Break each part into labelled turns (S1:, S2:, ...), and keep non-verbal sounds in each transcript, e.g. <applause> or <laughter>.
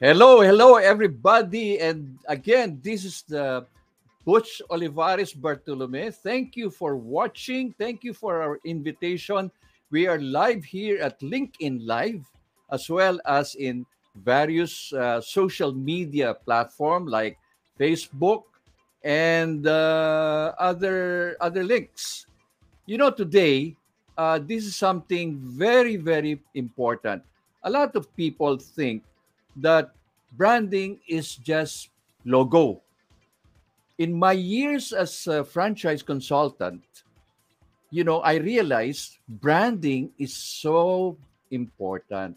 S1: Hello, hello, everybody. And again, this is the Butch Olivares Bartolome. Thank you for watching. Thank you for our invitation. We are live here at LinkedIn Live, as well as in various uh, social media platform like Facebook and uh, other other links. You know, today uh, this is something very very important. A lot of people think that branding is just logo. In my years as a franchise consultant, you know, I realized branding is so important.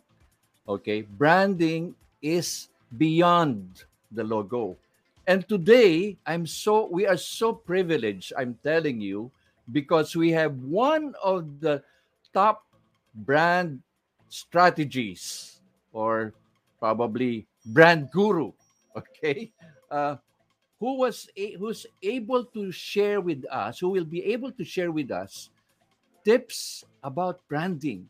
S1: Okay, branding is beyond the logo. And today, I'm so we are so privileged, I'm telling you, because we have one of the top brand strategies or probably brand guru, <laughs> okay? Uh, who was a, who's able to share with us, who will be able to share with us tips about branding.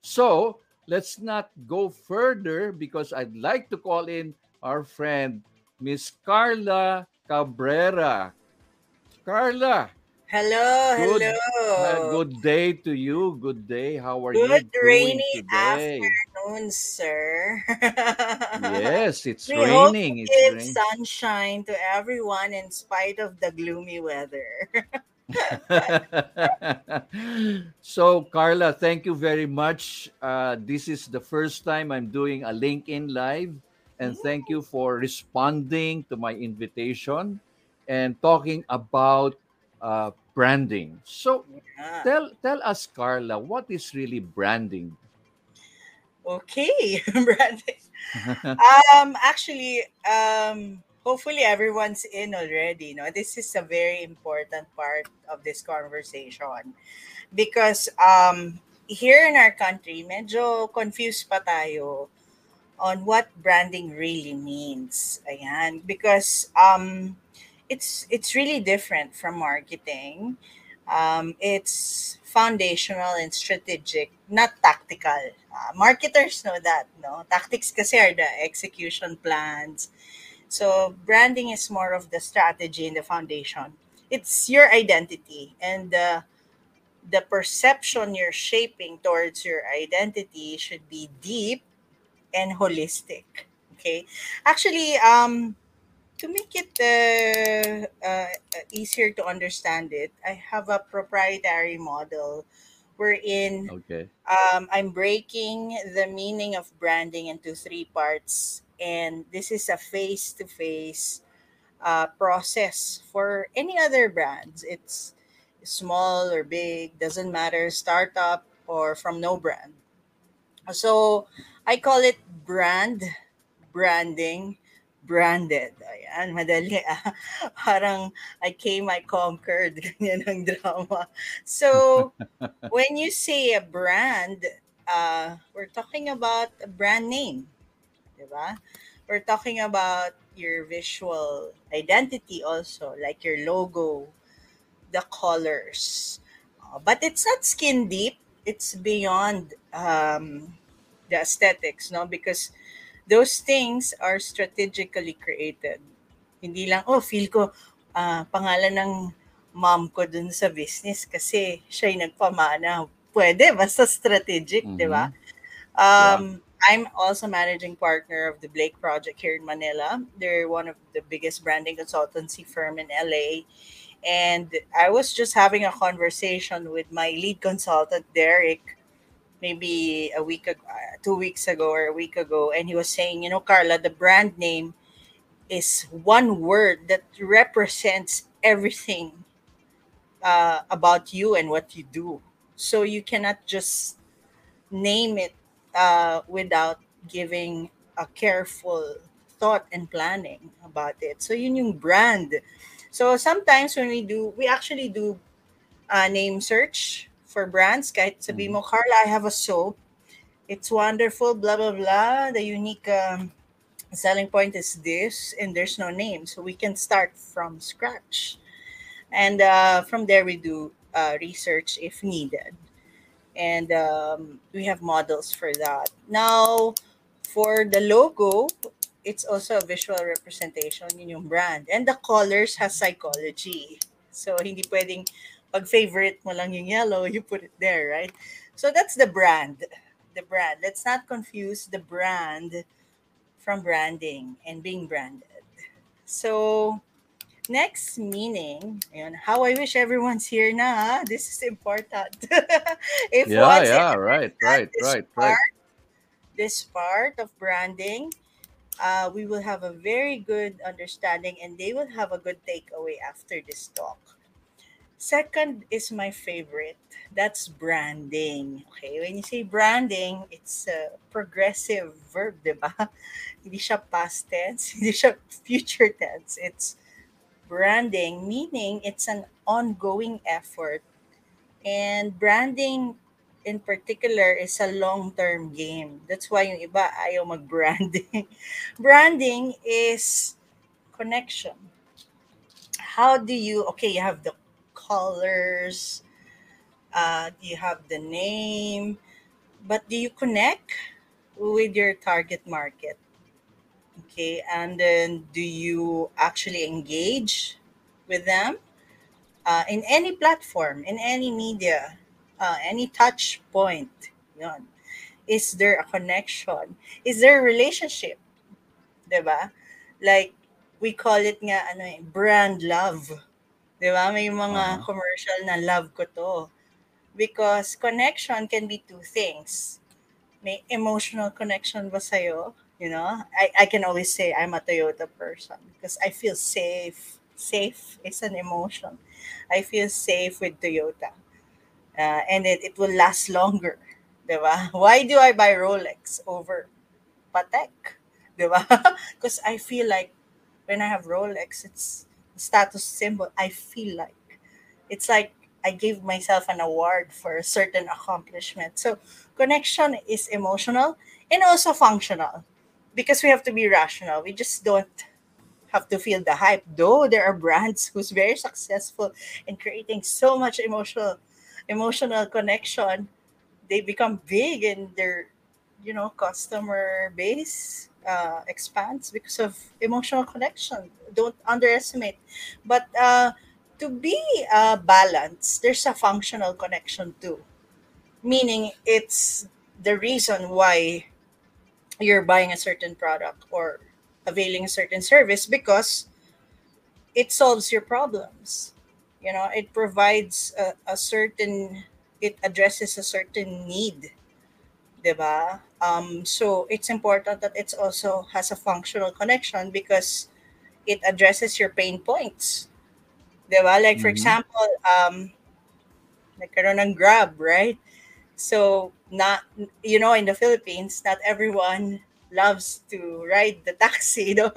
S1: So let's not go further because I'd like to call in our friend Miss Carla Cabrera. Carla,
S2: Hello,
S1: good uh,
S2: hello.
S1: good day to you. Good day. How are you
S2: Good rainy
S1: today?
S2: Afternoon, sir.
S1: Yes, it's <laughs>
S2: we hope
S1: raining. It's
S2: give
S1: rain.
S2: sunshine to everyone in spite of the gloomy weather. <laughs>
S1: so, Carla, thank you very much. Uh, this is the first time I'm doing a LinkedIn Live, and thank you for responding to my invitation and talking about uh, branding. So,
S2: Yeah.
S1: tell tell us, Carla, what is really branding?
S2: Okay, <laughs> Brandon. <laughs> Um, actually, um, hopefully everyone's in already. No, this is a very important part of this conversation because um, here in our country, medyo confused pa tayo on what branding really means. Ayan. Because um, it's it's really different from marketing. Um, it's foundational and strategic, not tactical. Uh, marketers know that, no? Tactics kasi are the execution plans. So branding is more of the strategy and the foundation. It's your identity and the the perception you're shaping towards your identity should be deep and holistic. Okay. Actually, um, to make it uh, uh, easier to understand it, I have a proprietary model wherein
S1: Okay.
S2: um, I'm breaking the meaning of branding into three parts. And this is a face to face process for any other brands. It's small or big, doesn't matter, startup or from no brand. So I call it brand, branding, branded. Ayan, madali ah. <laughs> Parang I came, I conquered. <laughs> Ganyan ang drama. So <laughs> when you say a brand, uh, we're talking about a brand name, di ba? We're talking about your visual identity also, like your logo, the colors. Uh, but it's not skin deep. It's beyond um, the aesthetics, no? Because those things are strategically created. Hindi lang, oh, feel ko, ah, pangalan ng mom ko dun sa business kasi siya yung nagpamana. Pwede, basta strategic, di ba?
S1: Mm-hmm. Yeah.
S2: Um, I'm also managing partner of the Blake Project here in Manila. They're one of the biggest branding consultancy firm in LA. And I was just having a conversation with my lead consultant, Derrick, maybe a week ago, uh, two weeks ago or a week ago. And he was saying, you know, Carla, the brand name is one word that represents everything uh, about you and what you do. So you cannot just name it uh, without giving a careful thought and planning about it. So yun yung brand. So sometimes when we do, we actually do uh, name search for brands. Kahit sabi mo, Carla, I have a soap. It's wonderful, blah, blah, blah. The unique um, selling point is this, and there's no name. So we can start from scratch. And uh, from there, we do uh, research if needed. And um, we have models for that. Now, for the logo, it's also a visual representation yun yung brand. And the colors has psychology. So, hindi pwedeng pag favorite mo lang yung yellow, you put it there, right? So, that's the brand. The brand. Let's not confuse the brand from branding and being branded. So, next meaning, ayun, how I wish everyone's here na. This is important. <laughs>
S1: if yeah, yeah, right, right, right,
S2: part,
S1: right.
S2: This part of branding, uh, we will have a very good understanding and they will have a good takeaway after this talk. Second is my favorite. That's branding. Okay, when you say branding, it's a progressive verb, diba? <laughs> Hindi siya past tense, <laughs> hindi siya future tense. It's branding, meaning it's an ongoing effort. And branding in particular is a long-term game. That's why yung iba ayaw mag-branding. <laughs> branding is connection. How do you, okay, you have the colors, uh, you have the name, but do you connect with your target market? Okay, and then do you actually engage with them uh, in any platform, in any media, uh, any touch point? Yon. Is there a connection? Is there a relationship? Diba? Like, we call it nga, ano eh, brand love Di ba? May mga uh-huh. commercial na love ko to. Because connection can be two things. May emotional connection ba sa'yo? You know, I, I can always say I'm a Toyota person because I feel safe. Safe is an emotion. I feel safe with Toyota. Uh, and it, it will last longer. Diba? <laughs> Why do I buy Rolex over Patek? Diba? Because <laughs> I feel like when I have Rolex, it's status symbol, I feel like it's like I gave myself an award for a certain accomplishment. So connection is emotional and also functional because we have to be rational. We just don't have to feel the hype. Though there are brands who's very successful in creating so much emotional emotional connection, they become big in their you know customer base uh, expands because of emotional connection. Don't underestimate. But uh, to be uh, balanced, there's a functional connection too. Meaning, it's the reason why you're buying a certain product or availing a certain service because it solves your problems. You know, it provides a, a certain, it addresses a certain need. Diba? Um, so it's important that it also has a functional connection because it addresses your pain points. Diba? Like, for mm-hmm. example, um, nagkaroon ng Grab, right? So, not, you know, in the Philippines, not everyone loves to ride the taxi, <laughs> you know?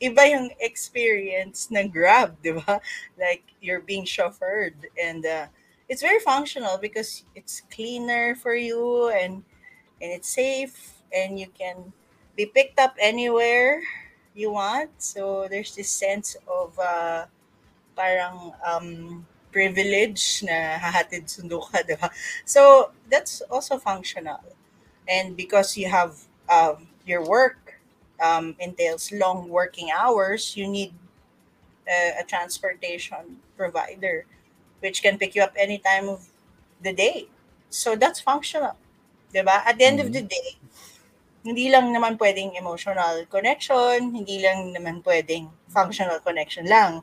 S2: Iba yung experience ng Grab, di ba? Like, you're being chauffeured and uh, it's very functional because it's cleaner for you and and it's safe and you can be picked up anywhere you want. So there's this sense of uh, parang um, privilege na hahatid sundo ka? <laughs> So that's also functional. And because you have um, your work um, entails long working hours, you need a, a transportation provider which can pick you up any time of the day. So that's functional. 'Di ba? At the end mm-hmm. of the day, hindi lang naman pwedeng emotional connection, hindi lang naman pwedeng functional connection lang.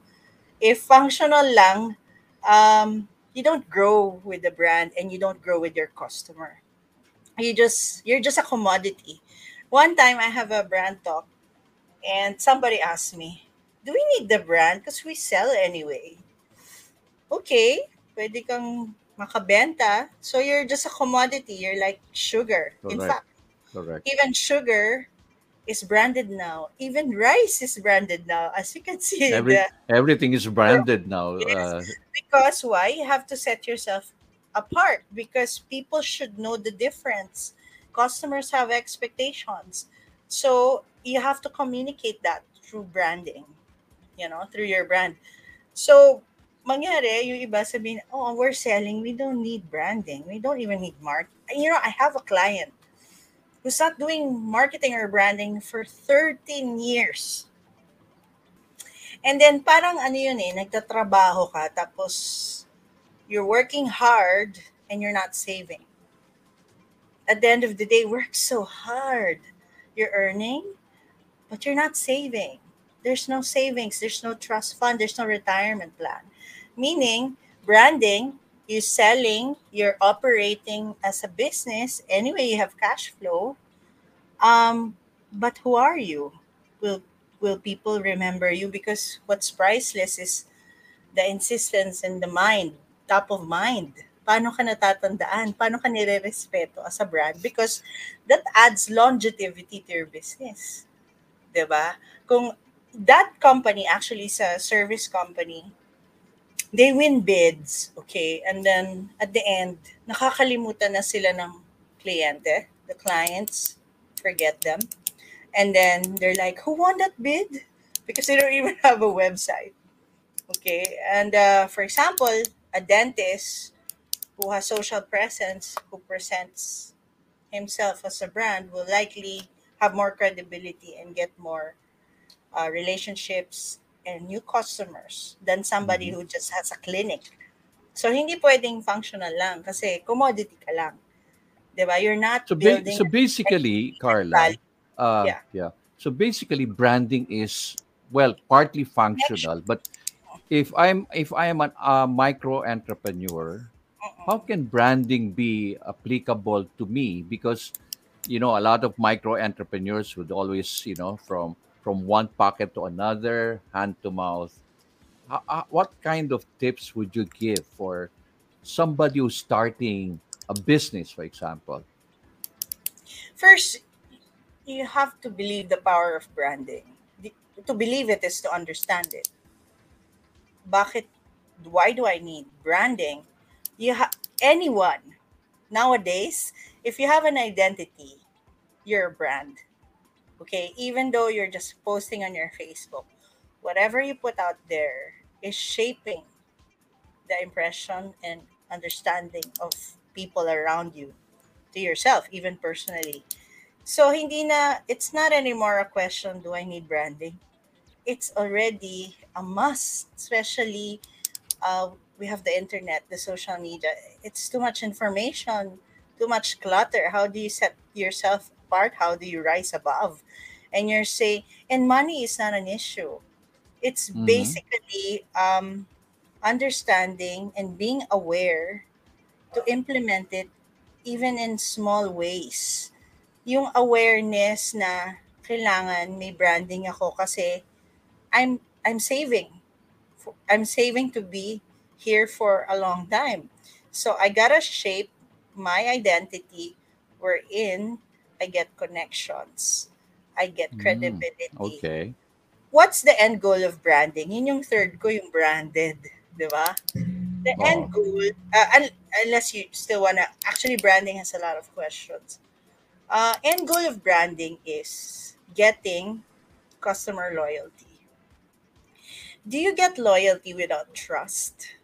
S2: If functional lang, um, you don't grow with the brand and you don't grow with your customer. You just you're just a commodity. One time I have a brand talk and somebody asked me, "Do we need the brand because we sell anyway?" Okay, pwede kang makabenta. So you're just a commodity. You're like sugar. Correct. In fact, Correct. even sugar is branded now. Even rice is branded now. As you can see,
S1: Every, the, everything is branded now.
S2: Yes, uh, because why? You have to set yourself apart because people should know the difference. Customers have expectations. So you have to communicate that through branding, you know, through your brand. So mangyari, yung iba sabihin, oh, we're selling, we don't need branding. We don't even need mark. You know, I have a client. who's not doing marketing or branding for 13 years. And then parang ano yun eh, nagtatrabaho ka tapos you're working hard and you're not saving. At the end of the day, work so hard. You're earning, but you're not saving. There's no savings, there's no trust fund, there's no retirement plan. Meaning, branding, you're selling, you're operating as a business. Anyway, you have cash flow. Um, but who are you? Will will people remember you? Because what's priceless is the insistence in the mind, top of mind. Paano ka natatandaan? Paano ka nire-respeto as a brand? Because that adds longevity to your business. ba? Kung that company actually is a service company, they win bids, okay? And then at the end, nakakalimutan na sila ng kliyente, the clients, forget them. And then they're like, who won that bid? Because they don't even have a website. Okay. And uh, for example, a dentist who has social presence, who presents himself as a brand, will likely have more credibility and get more uh, relationships and new customers than somebody
S1: Mhm.
S2: who just has a clinic. So, hindi pwedeng functional lang kasi commodity ka lang. 'Di ba? You're not
S1: So, ba- so basically, Carla, uh,
S2: Yeah.
S1: yeah. So basically, branding is well partly functional, but if I'm if I am a uh, micro entrepreneur, how can branding be applicable to me? Because you know, a lot of micro entrepreneurs would always, you know, from from one pocket to another, hand to mouth. What kind of tips would you give for somebody who's starting a business, for example?
S2: First, you have to believe the power of branding. To believe it is to understand it. Bakit why do I need branding? You have anyone nowadays, if you have an identity, you're a brand. Okay, even though you're just posting on your Facebook, whatever you put out there is shaping the impression and understanding of people around you to yourself, even personally. So hindi na it's not anymore a question do I need branding? It's already a must, especially uh, we have the internet, the social media. It's too much information, too much clutter. How do you set yourself apart? How do you rise above? And you're saying, and money is not an issue. It's
S1: Mhm.
S2: basically um, understanding and being aware to implement it even in small ways. Yung awareness na kailangan may branding ako kasi I'm I'm saving. I'm saving to be here for a long time. So I gotta shape my identity wherein I get connections. I get
S1: Mm,
S2: credibility.
S1: Okay.
S2: What's the end goal of branding? Yun yung third ko, yung branded. Di ba? The
S1: Oo.
S2: end goal, uh, unless you still wanna, actually branding has a lot of questions. Uh, end goal of branding is getting customer loyalty. Do you get loyalty without trust?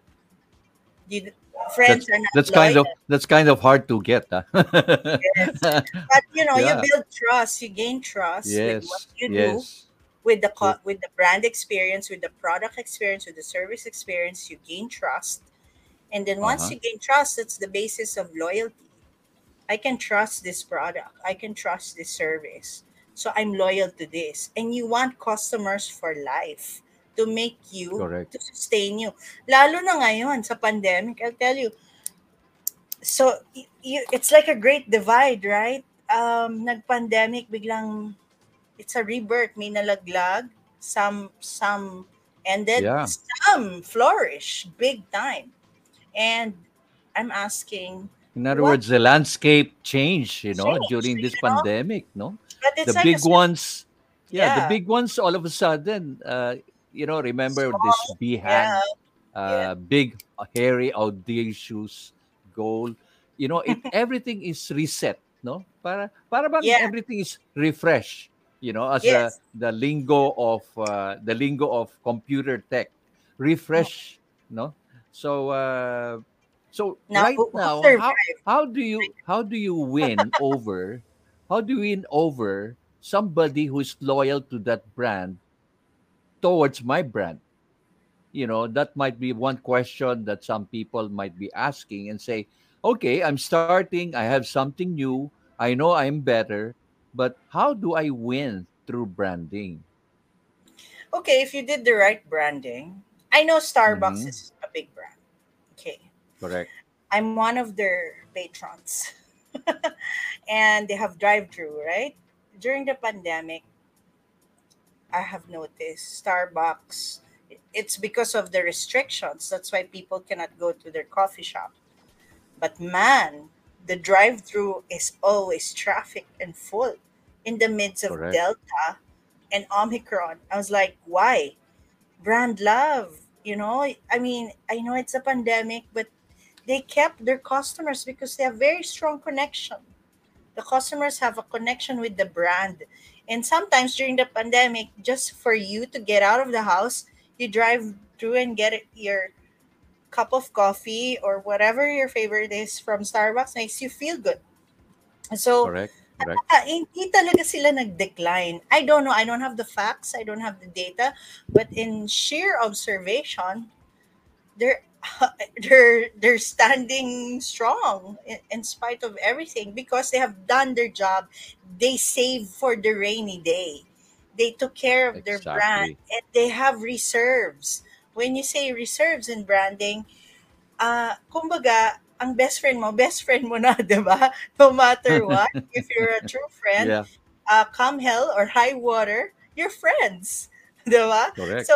S2: Do you, friends
S1: That's
S2: are not
S1: that's
S2: loyal.
S1: kind of that's kind of hard to get. Huh?
S2: Yes. <laughs> But you know,
S1: Yeah.
S2: you build trust, you gain trust with what
S1: yes.
S2: do,
S1: Yes.
S2: with the co- with the brand experience, with the product experience, with the service experience, you gain trust. And then once
S1: Uh-huh.
S2: you gain trust, that's the basis of loyalty. I can trust this product. I can trust this service. So I'm loyal to this. And you want customers for life to make you
S1: Correct.
S2: to sustain you. Lalo na ngayon sa pandemic, I'll tell you. So you, it's like a great divide, right? Um nag-pandemic biglang it's a rebirth, may nalaglag, some some ended,
S1: Yeah.
S2: some flourish big time. And I'm asking,
S1: In other
S2: what
S1: words, the landscape changed, you know,
S2: changed,
S1: during this
S2: you know?
S1: pandemic, no? The
S2: like
S1: big ones, yeah, the big ones all of a sudden, uh, you know, remember
S2: small,
S1: this BHAG,
S2: yeah, yeah,
S1: uh, big, hairy, audacious goal. You know, it <laughs> everything is reset, no? Para para bang
S2: yeah,
S1: everything is refresh, you know, as a the lingo of uh, the lingo of computer tech. Refresh, no? So uh so
S2: Now
S1: right now, how how do you how do you win over how do you win over somebody who is loyal to that brand towards my brand? You know, that might be one question that some people might be asking and say, okay, I'm starting, I have something new, I know I'm better, but how do I win through branding?
S2: Okay, if you did the right branding, I know Starbucks
S1: Mm-hmm.
S2: is a big brand. Okay.
S1: Correct.
S2: I'm one of their patrons. <laughs> and they have drive through, right? During the pandemic, I have noticed Starbucks, it's because of the restrictions. That's why people cannot go to their coffee shop. But man, the drive through is always traffic and full in the midst of
S1: Correct.
S2: Delta and Omicron. I was like, why? Brand love. You know, I mean, I know it's a pandemic, but they kept their customers because they have very strong connection. The customers have a connection with the brand. And sometimes during the pandemic, just for you to get out of the house, you drive through and get your cup of coffee or whatever your favorite is from Starbucks makes you feel good. So,
S1: Correct. Correct.
S2: ah, hindi talaga sila nag-decline. I don't know. I don't have the facts. I don't have the data. But in sheer observation, they're <laughs> they're they're standing strong in, in spite of everything because they have done their job. They save for the rainy day. They took care of their brand and they have reserves. When you say reserves in branding, ah, kumbaga, ang best friend mo, best friend mo na, <laughs> di ba? No matter what, if you're a true <laughs> friend,
S1: Yeah.
S2: uh, come hell or high water, you're friends. Di ba?
S1: Correct.
S2: So,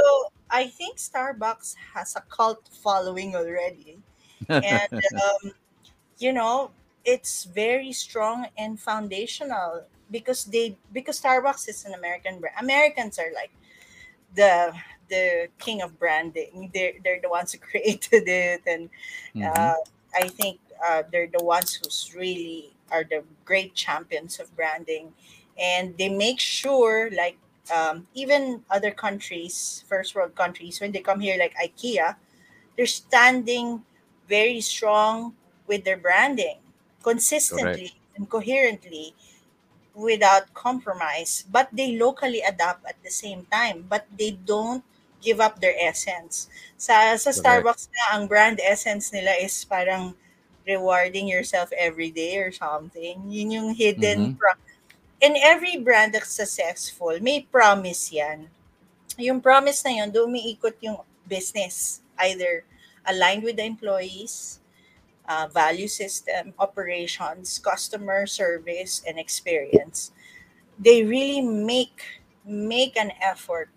S2: I think Starbucks has a cult following already. And, <laughs> um, you know, it's very strong and foundational because they because Starbucks is an American brand. Americans are like the the king of branding. They're they're the ones who <laughs> created it and
S1: Mhm.
S2: uh, I think uh, they're the ones who's really are the great champions of branding, and they make sure like um, even other countries, first world countries, when they come here like IKEA, they're standing very strong with their branding consistently and coherently without compromise but they locally adapt at the same time but they don't give up their essence sa sa
S1: Correct.
S2: Starbucks na ang brand essence nila is parang rewarding yourself every day or something yun yung hidden
S1: Mhm.
S2: pro- in every brand that's successful may promise yan yung promise na yun doon umiikot yung business either aligned with the employees uh, value system, operations, customer service, and experience. They really make make an effort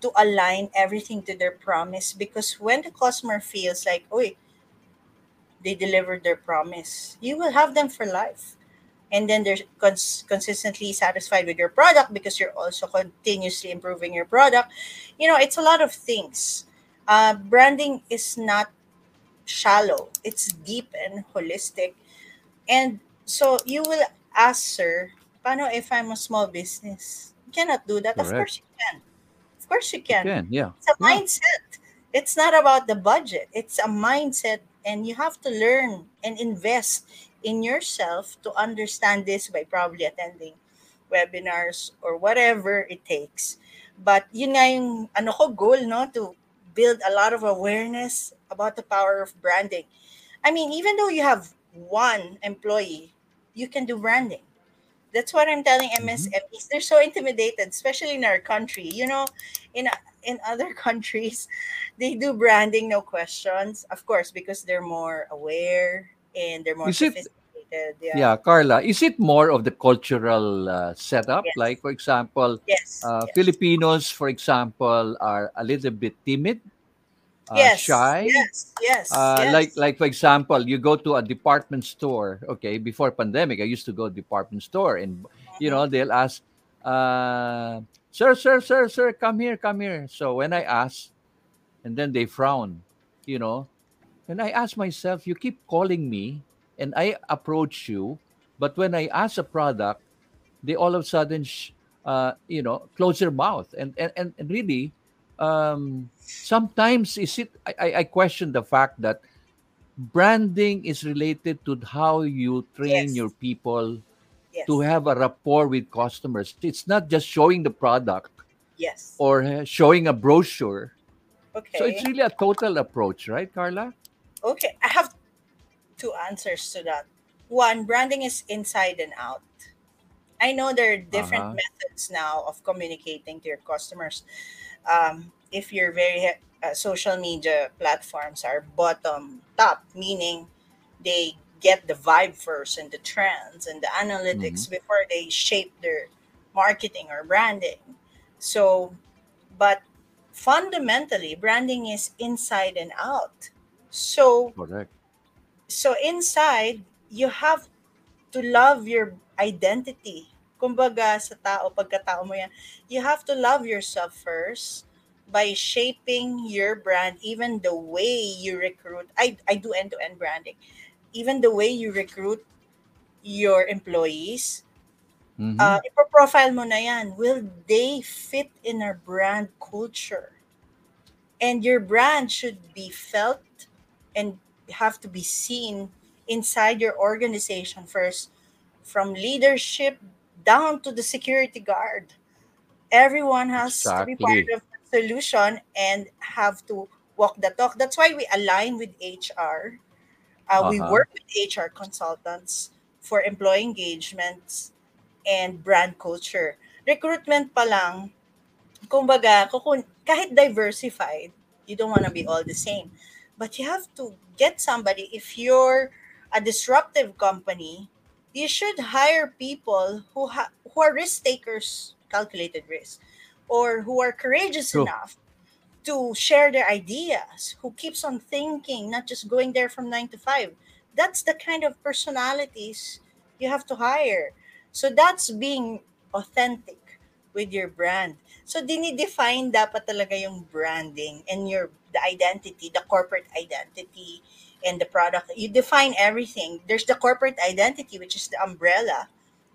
S2: to align everything to their promise because when the customer feels like, oh, they delivered their promise, you will have them for life. And then they're cons- consistently satisfied with your product because you're also continuously improving your product. You know, it's a lot of things. Uh, branding is not shallow. It's deep and holistic. And so you will ask, sir, paano if I'm a small business? You cannot do that. Of course you can. Of course you
S1: You
S2: can.
S1: can. Yeah.
S2: It's a
S1: Yeah.
S2: mindset. It's not about the budget. It's a mindset and you have to learn and invest in yourself to understand this by probably attending webinars or whatever it takes. But yun nga yung ano ko goal no to build a lot of awareness about the power of branding. I mean, even though you have one employee, you can do branding. That's what I'm telling. MSMEs. Mm-hmm. They're so intimidated, especially in our country. You know, in in other <laughs> countries, they do branding, no questions. Of course, because they're more aware and they're more
S1: Is it.
S2: Yeah.
S1: yeah, Carla, is it more of the cultural uh, setup?
S2: Yes.
S1: Like for example,
S2: Yes.
S1: uh,
S2: yes.
S1: Filipinos, for example, are a little bit timid, uh,
S2: yes.
S1: shy.
S2: Yes. Yes.
S1: Uh,
S2: yes.
S1: Like, like for example, you go to a department store. Okay, before pandemic, I used to go to department store, and you know they'll ask, uh, "Sir, sir, sir, sir, come here, come here." So when I ask, and then they frown, you know, and I ask myself, "You keep calling me, and I approach you, but when I ask a product, they all of a sudden, sh- uh, you know, close their mouth, and and and, and really." Um, sometimes is it I, I I question the fact that branding is related to how you train
S2: Yes.
S1: your people
S2: Yes.
S1: to have a rapport with customers. It's not just showing the product
S2: yes.
S1: or uh, showing a brochure.
S2: Okay.
S1: So it's really a total approach, right, Carla?
S2: Okay, I have two answers to that. One, branding is inside and out. I know there are different
S1: Uh-huh.
S2: methods now of communicating to your customers. Um, if your very uh, social media platforms are bottom top, meaning they get the vibe first and the trends and the analytics before they shape their marketing or branding. So, but fundamentally, branding is inside and out. So,
S1: Correct.
S2: so inside, you have to love your identity. Kumbaga sa tao, pagkatao mo yan, you have to love yourself first by shaping your brand, even the way you recruit. I, I do end-to-end branding. Even the way you recruit your employees,
S1: Mhm.
S2: uh, ipo-profile mo na yan. Will they fit in our brand culture? And your brand should be felt and have to be seen inside your organization first, from leadership down to the security guard. Everyone has to be part of the solution and have to walk the talk. That's why we align with HR. Uh, We
S1: Uh-huh.
S2: work with HR consultants for employee engagements and brand culture. Recruitment pa lang, kumbaga, kahit diversified, you don't want to be all the same. But you have to get somebody. If you're a disruptive company, you should hire people who ha- who are risk takers, calculated risk, or who are courageous
S1: True.
S2: enough to share their ideas, who keeps on thinking, not just going there from nine to five. That's the kind of personalities you have to hire. So that's being authentic with your brand. So dinidefine dapat talaga yung branding and your the identity, the corporate identity and the product. You define everything. There's the corporate identity which is the umbrella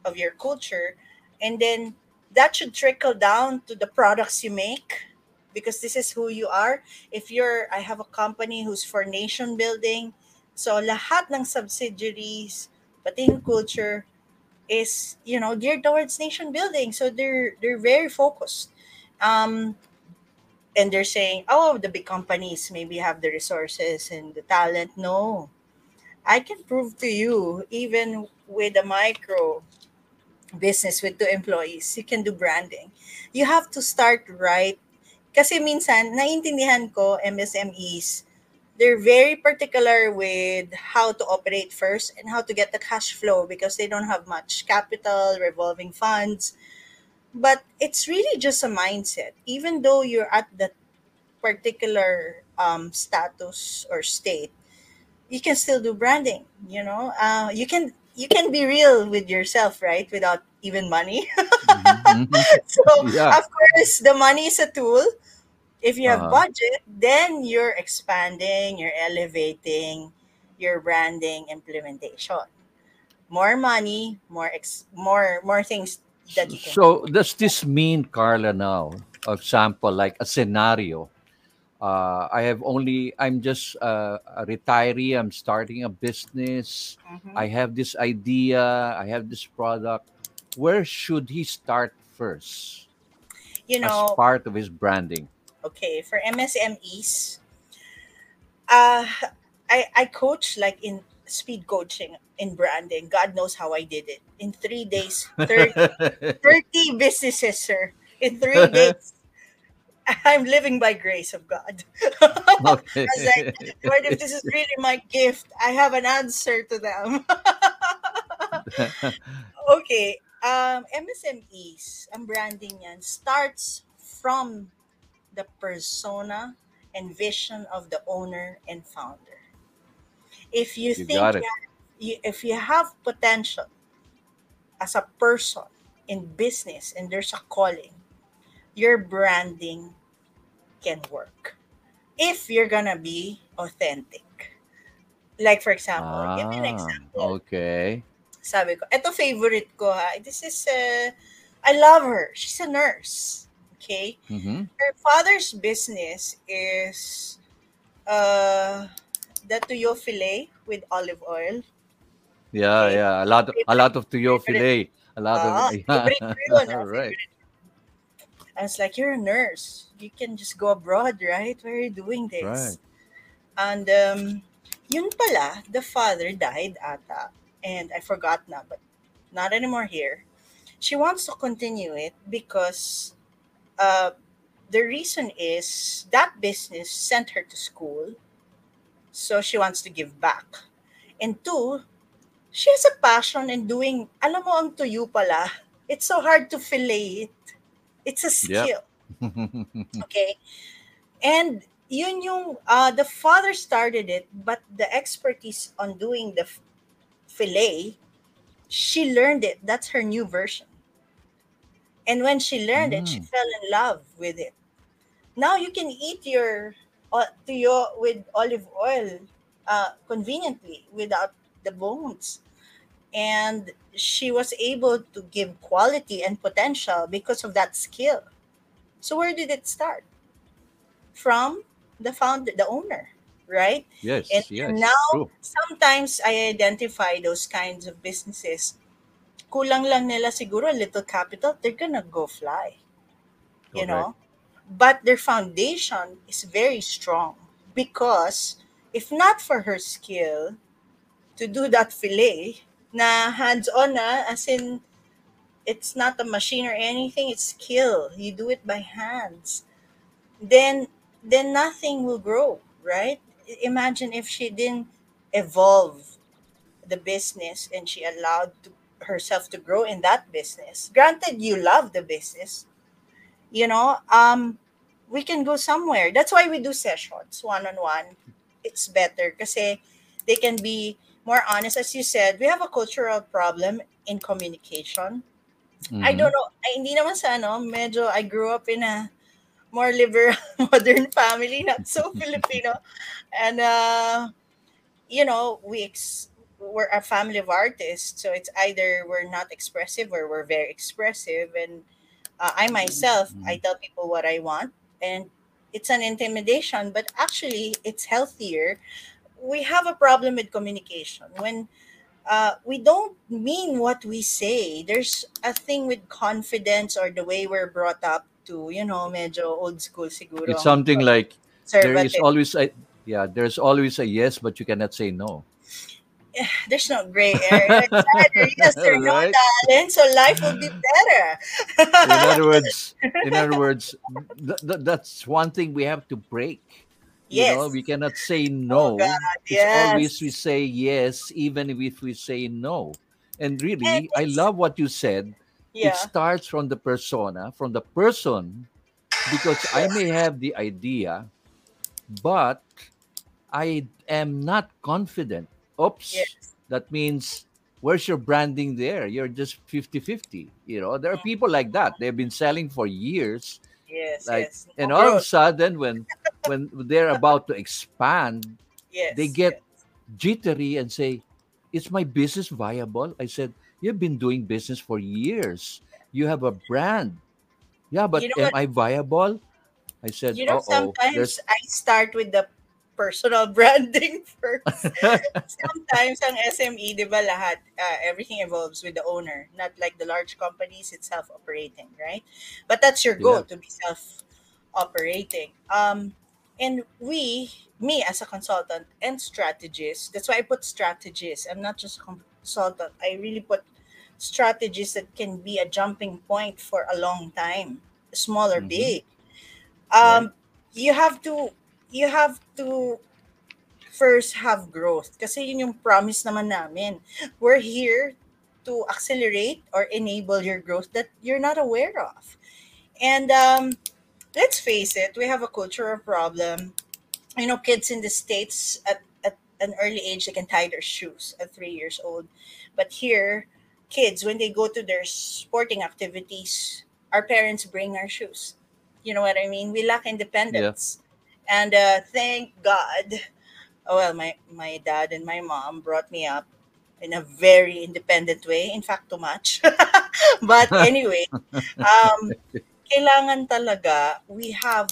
S2: of your culture and then that should trickle down to the products you make because this is who you are. If you're I have a company who's for nation building, so lahat ng subsidiaries pati yung culture is you know geared towards nation building so they're they're very focused um and they're saying oh the big companies maybe have the resources and the talent. No. I can prove to you even with a micro business with two employees you can do branding. You have to start right. Kasi minsan naiintindihan ko MSMEs they're very particular with how to operate first and how to get the cash flow because they don't have much capital, revolving funds. But it's really just a mindset. Even though you're at that particular um, status or state, you can still do branding. You know, uh, you can you can be real with yourself, right? Without even money.
S1: Mhm, mhm. <laughs>
S2: so
S1: Yeah.
S2: of course, the money is a tool if you have
S1: Uh-huh.
S2: budget, then you're expanding, you're elevating your branding implementation. More money, more ex- more more things that you can
S1: So does this mean, Carla, now, example, like a scenario? Uh, I have only, I'm just uh, a retiree, I'm starting a business,
S2: Mhm.
S1: I have this idea, I have this product. Where should he start first
S2: you
S1: as
S2: know,
S1: part of his branding?
S2: okay, for MSMEs, uh I I coach like in speed coaching in branding. God knows how I did it. In 3 days, <laughs> 30, 30 businesses, sir. In 3 <laughs> days. I'm living by grace of God. <laughs>
S1: okay.
S2: I was like, Lord, if this is really my gift, I have an answer to them. okay. Um, MSMEs, ang branding yan, starts from the persona and vision of the owner and founder. If you,
S1: You
S2: think
S1: it.
S2: you if you have potential as a person in business and there's a calling, your branding can work if you're gonna be authentic. Like for example, give me an
S1: ah,
S2: example.
S1: okay.
S2: Sabi ko, eto favorite ko ha. This is, uh, I love her. She's a nurse. Okay?
S1: hmm
S2: Her father's business is uh, the tuyo filet with olive oil.
S1: Yeah,
S2: Okay.
S1: yeah. A lot, a lot of tuyo filet. A lot
S2: Ah,
S1: of yeah.
S2: yun, ah,
S1: All right.
S2: I was like, you're a nurse. You can just go abroad, right? Why are you doing this?
S1: Right.
S2: And um, yun pala, the father died ata. And I forgot na, but not anymore here. She wants to continue it because uh, the reason is that business sent her to school. So she wants to give back. And two, she has a passion in doing, alam mo ang tuyo pala, it's so hard to fillet it. It's a skill. <laughs> Okay. And yun yung, uh, the father started it, but the expertise on doing the f- fillet, she learned it. That's her new version. And when she learned it, she
S1: Mm.
S2: fell in love with it. Now you can eat your uh, tuyo with olive oil uh, conveniently without the bones. And she was able to give quality and potential because of that skill. So where did it start? From the founder, the owner, right?
S1: yes,
S2: And
S1: yes.
S2: now,
S1: True.
S2: sometimes I identify those kinds of businesses. Kulang lang nila siguro a little capital, they're gonna go fly, you know. But their foundation is very strong because if not for her skill to do that fillet, na hands-on na, as in it's not a machine or anything, it's skill. You do it by hands. Then then nothing will grow, right? Imagine if she didn't evolve the business and she allowed to, herself to grow in that business. Granted, you love the business, you know, um, we can go somewhere. That's why we do sessions one on one. It's better because they can be more honest. As you said, we have a cultural problem in communication. I
S1: Mhm.
S2: don't know. Ay, hindi naman sa ano, medyo I grew up in a more liberal <laughs> modern family, not so <laughs> Filipino. And uh, you know, we ex- we're a family of artists, so it's either we're not expressive or we're very expressive. And uh, I myself, I tell people what I want, and it's an intimidation, but actually, it's healthier. We have a problem with communication when uh, we don't mean what we say. There's a thing with confidence or the way we're brought up to, you know, medyo old school siguro.
S1: It's something like there is always a yeah, there's always a yes, but you cannot say no.
S2: There's no gray area. Yes or no,
S1: Right?
S2: darling. So life will be better.
S1: In other words, <laughs> in other words, th- th- that's one thing we have to break. You know,
S2: Yes.
S1: we cannot say
S2: Oh
S1: no.
S2: God,
S1: It's always we say yes, even if we say no. And
S2: And
S1: really, I love what you said. It starts from the persona, from the person, because I may have the idea, but I am not confident. Oops,
S2: yes,
S1: that means where's your branding there? You're just 50 50. You know, there are mm-hmm. people like that. They've been selling for years.
S2: yes,
S1: Like,
S2: yes.
S1: and all of a sudden, when when they're about to expand,
S2: yes, they
S1: get
S2: yes.
S1: jittery and say, Is my business viable? I said, You've been doing business for years. You have a brand. Yeah, but
S2: You know
S1: am
S2: what?
S1: I viable? I said,
S2: You know, sometimes I start with the personal <laughs> branding first. <laughs> Sometimes ang SME, di ba lahat, uh, everything evolves with the owner. Not like the large companies, it's self-operating, right? But that's your goal,
S1: yeah,
S2: to be self-operating. Um, and we, me as a consultant and strategist, that's why I put strategist. I'm not just a consultant. I really put strategies that can be a jumping point for a long time, small or
S1: hmm
S2: big.
S1: right?
S2: Um, you have to, you have to first have growth. Kasi yun yung promise naman namin. We're here to accelerate or enable your growth that you're not aware of. And um, let's face it, we have a cultural problem. You know, kids in the States at, at an early age, they can tie their shoes at three years old. But here, kids, when they go to their sporting activities, our parents bring our shoes. You know what I mean? We lack
S1: Yeah.
S2: And uh, thank God, oh, well, my, my dad and my mom brought me up in a very independent way. In fact, too much. <laughs> but <laughs> anyway, um, kailangan talaga we have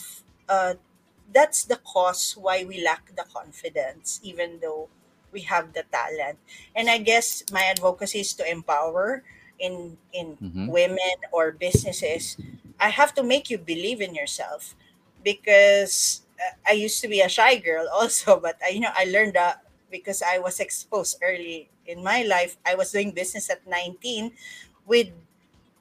S2: uh, that's the cause why we lack the confidence even though we have the talent. And I guess my advocacy is to empower in in
S1: Mhm.
S2: women or businesses. I have to make you believe in yourself because I used to be a shy girl <laughs> also, but I you know I learned that because I was exposed early in my life. I was doing business at 19 with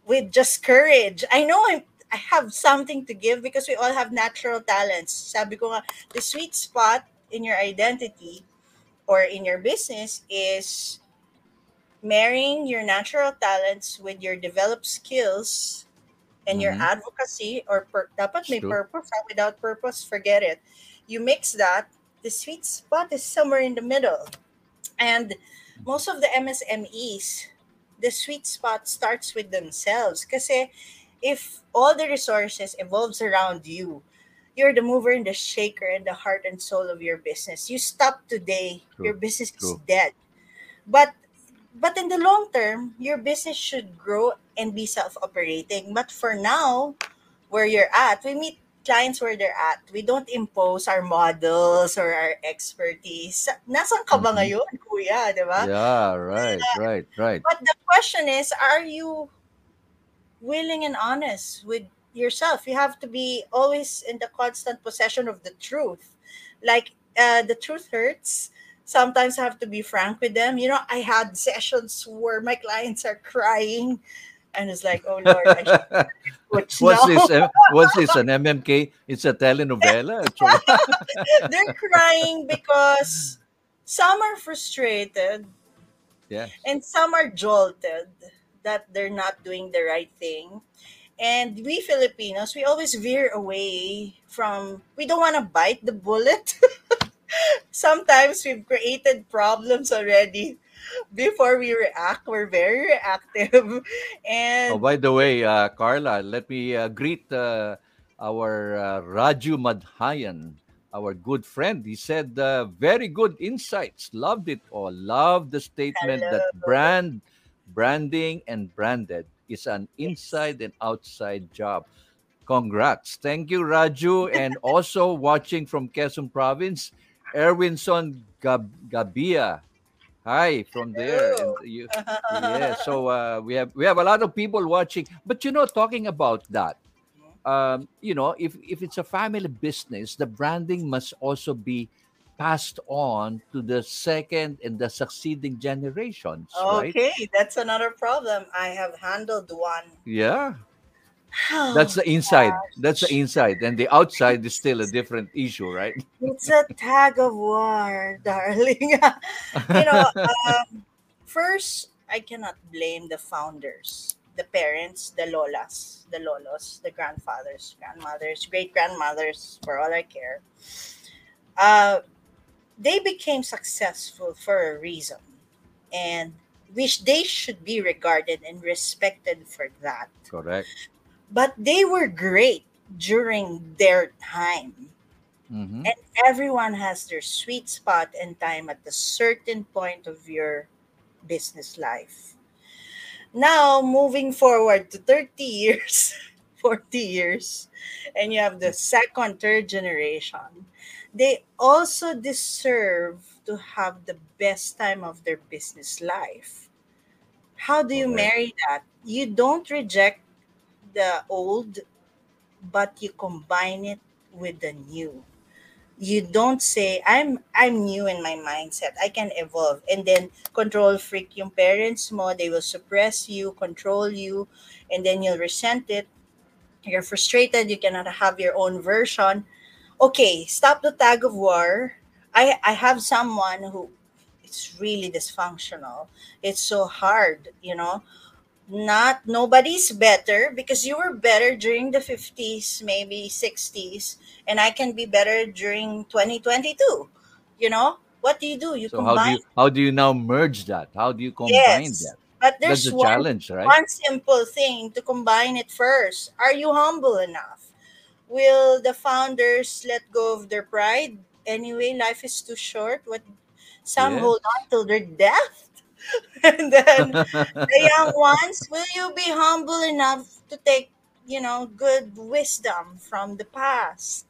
S2: with just courage. I know I'm I have something to give because we all have natural talents. Sabi ko nga, the sweet spot in your identity or in your business is marrying your natural talents with your developed skills and your
S1: Mhm.
S2: advocacy or pur- dapat may
S1: Sure.
S2: purpose ha? without purpose forget it you mix that the sweet spot is somewhere in the middle and most of the MSMEs the sweet spot starts with themselves kasi if all the resources evolves around you you're the mover and the shaker and the heart and soul of your business you stop today
S1: True,
S2: your business is dead but but in the long term your business should grow and be self-operating. But for now where you're at we meet clients where they're at. We don't impose our models or our expertise. Nasan ka ba
S1: Mhm.
S2: ngayon kuya? Di ba?
S1: Yeah, right, right, right.
S2: but the question is are you willing and honest with yourself? You have to be always in the constant possession of the truth. Like uh, the truth hurts sometimes i have to be frank with them you know i had sessions where my clients are crying and it's like oh lord i should <laughs>
S1: What's
S2: now
S1: this? <laughs> What's this? An MMK? It's a telenovela. <laughs>
S2: They're crying because some are frustrated
S1: yeah.
S2: and some are jolted that they're not doing the right thing and we filipinos we always veer away from we don't want to bite the bullet sometimes we've created problems already before we react we're very reactive <laughs> and
S1: Oh, by the way, uh, Carla, let me uh, greet uh, our uh, Raju Madhayan, our good friend. He said, uh, very good insights. Loved it all. Loved the statement that brand, branding, and branded is an inside and outside job. Congrats. Thank you, Raju. And also watching from Quezon Province, Erwinson Gab- Gabia. Hi from there. And you, yeah so uh, we have we have a lot of people watching. But you know talking about that um, you know if if it's a family business the branding must also be passed on to the second and the succeeding generations right?
S2: Okay that's another problem. I have handled one.
S1: Yeah that's the inside that's the inside and the outside is still a different issue right
S2: It's a tag of war, <laughs> darling. you know, um, first, I cannot blame the founders, the parents, the lolas, the lolos, the grandfathers, grandmothers, great grandmothers, for all I care. Uh, they became successful for a reason, and which they should be regarded and respected for that.
S1: correct
S2: But they were great during their time
S1: Mhm.
S2: and everyone has their sweet spot and time at a certain point of your business life. Now, moving forward to 30 <laughs> years, 40 years, and you have the second, third generation, they also deserve to have the best time of their business life. How do you
S1: Correct.
S2: marry that? You don't reject the old, but you combine it with the new. You don't say i'm i'm new in my mindset. I can evolve. And then control freak yung parents mo. They will suppress you control you and then you'll resent it. You're frustrated. You cannot have your own version. Okay stop the tag of war. I i have someone who it's really dysfunctional. It's so hard you know not nobody's better because you were better during the 50s maybe 60s and i can be better during 2022 you know? What do you do? You
S1: so how do
S2: combine
S1: you how do you now merge that? How do you combine
S2: yes
S1: that?
S2: but
S1: that's
S2: there's
S1: the
S2: one
S1: challenge right?
S2: one simple thing to combine it first. Are you humble enough? Will the founders let go of their pride? Anyway life is too short. What some
S1: Yes.
S2: hold on till their death <laughs> and then <laughs> the young ones will you be humble enough to take you know good wisdom from the past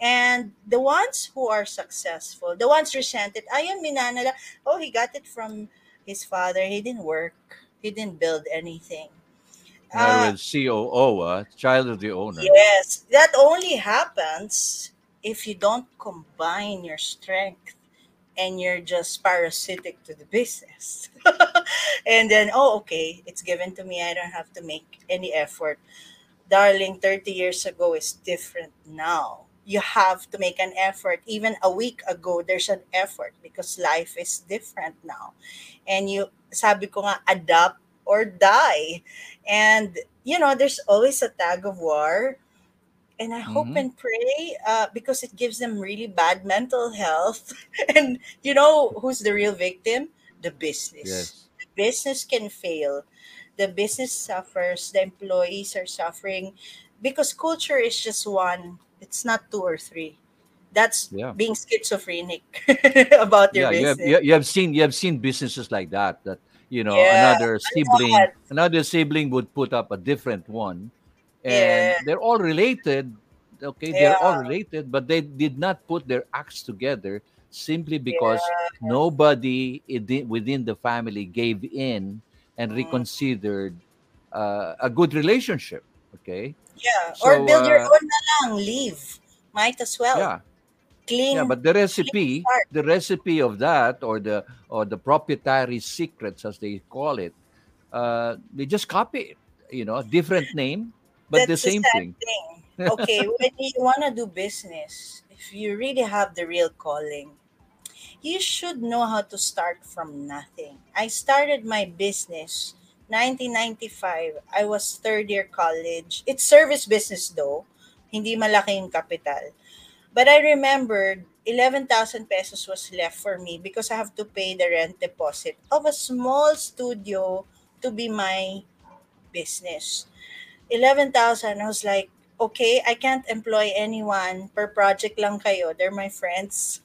S2: And the ones who are successful, the ones resented, ayun, minanala, oh, he got it from his father. He didn't work. He didn't build anything. Uh,
S1: words, COO, uh, child of the owner.
S2: yes, that only happens if you don't combine your strength and you're just parasitic to the business. <laughs> and then, oh, okay, it's given to me. I don't have to make any effort. Darling, 30 years ago is different now. You have to make an effort. Even a week ago, there's an effort because life is different now. And you, sabi ko nga, adapt or die. And, you know, there's always a tag of war and I hope
S1: hmm
S2: and pray uh, because it gives them really bad mental health. <laughs> and you know who's the real victim? The business.
S1: Yes.
S2: The business can fail. The business suffers. The employees are suffering because culture is just one. It's not two or three. That's
S1: Yeah.
S2: being schizophrenic <laughs> about your
S1: Yeah. You have
S2: business.
S1: you, you have seen you have seen businesses like that. That you know
S2: Yeah,
S1: another sibling another sibling would put up a different one, and
S2: Yeah,
S1: they're all related. Okay, they're all related, but they did not put their acts together simply
S2: yeah.
S1: because nobody within the family gave in and
S2: Mm.
S1: reconsidered uh, a good relationship. Okay,
S2: Yeah, or build your
S1: uh,
S2: own na lang, leave. Might as well.
S1: yeah,
S2: clean Yeah,
S1: but the recipe, the recipe of that, or the or the proprietary secrets, as they call it, uh, they just copy it. You know, different name, but the
S2: That's the
S1: same
S2: sad
S1: thing.
S2: thing. Okay, <laughs> when you want to do business, if you really have the real calling, you should know how to start from nothing. I started my business 1995. I was third year college. It's service business though. Hindi malaki yung capital. But I remembered 11,000 pesos was left for me because I have to pay the rent deposit of a small studio to be my business. 11,000. I was like, okay, I can't employ anyone per project lang kayo. They're my friends.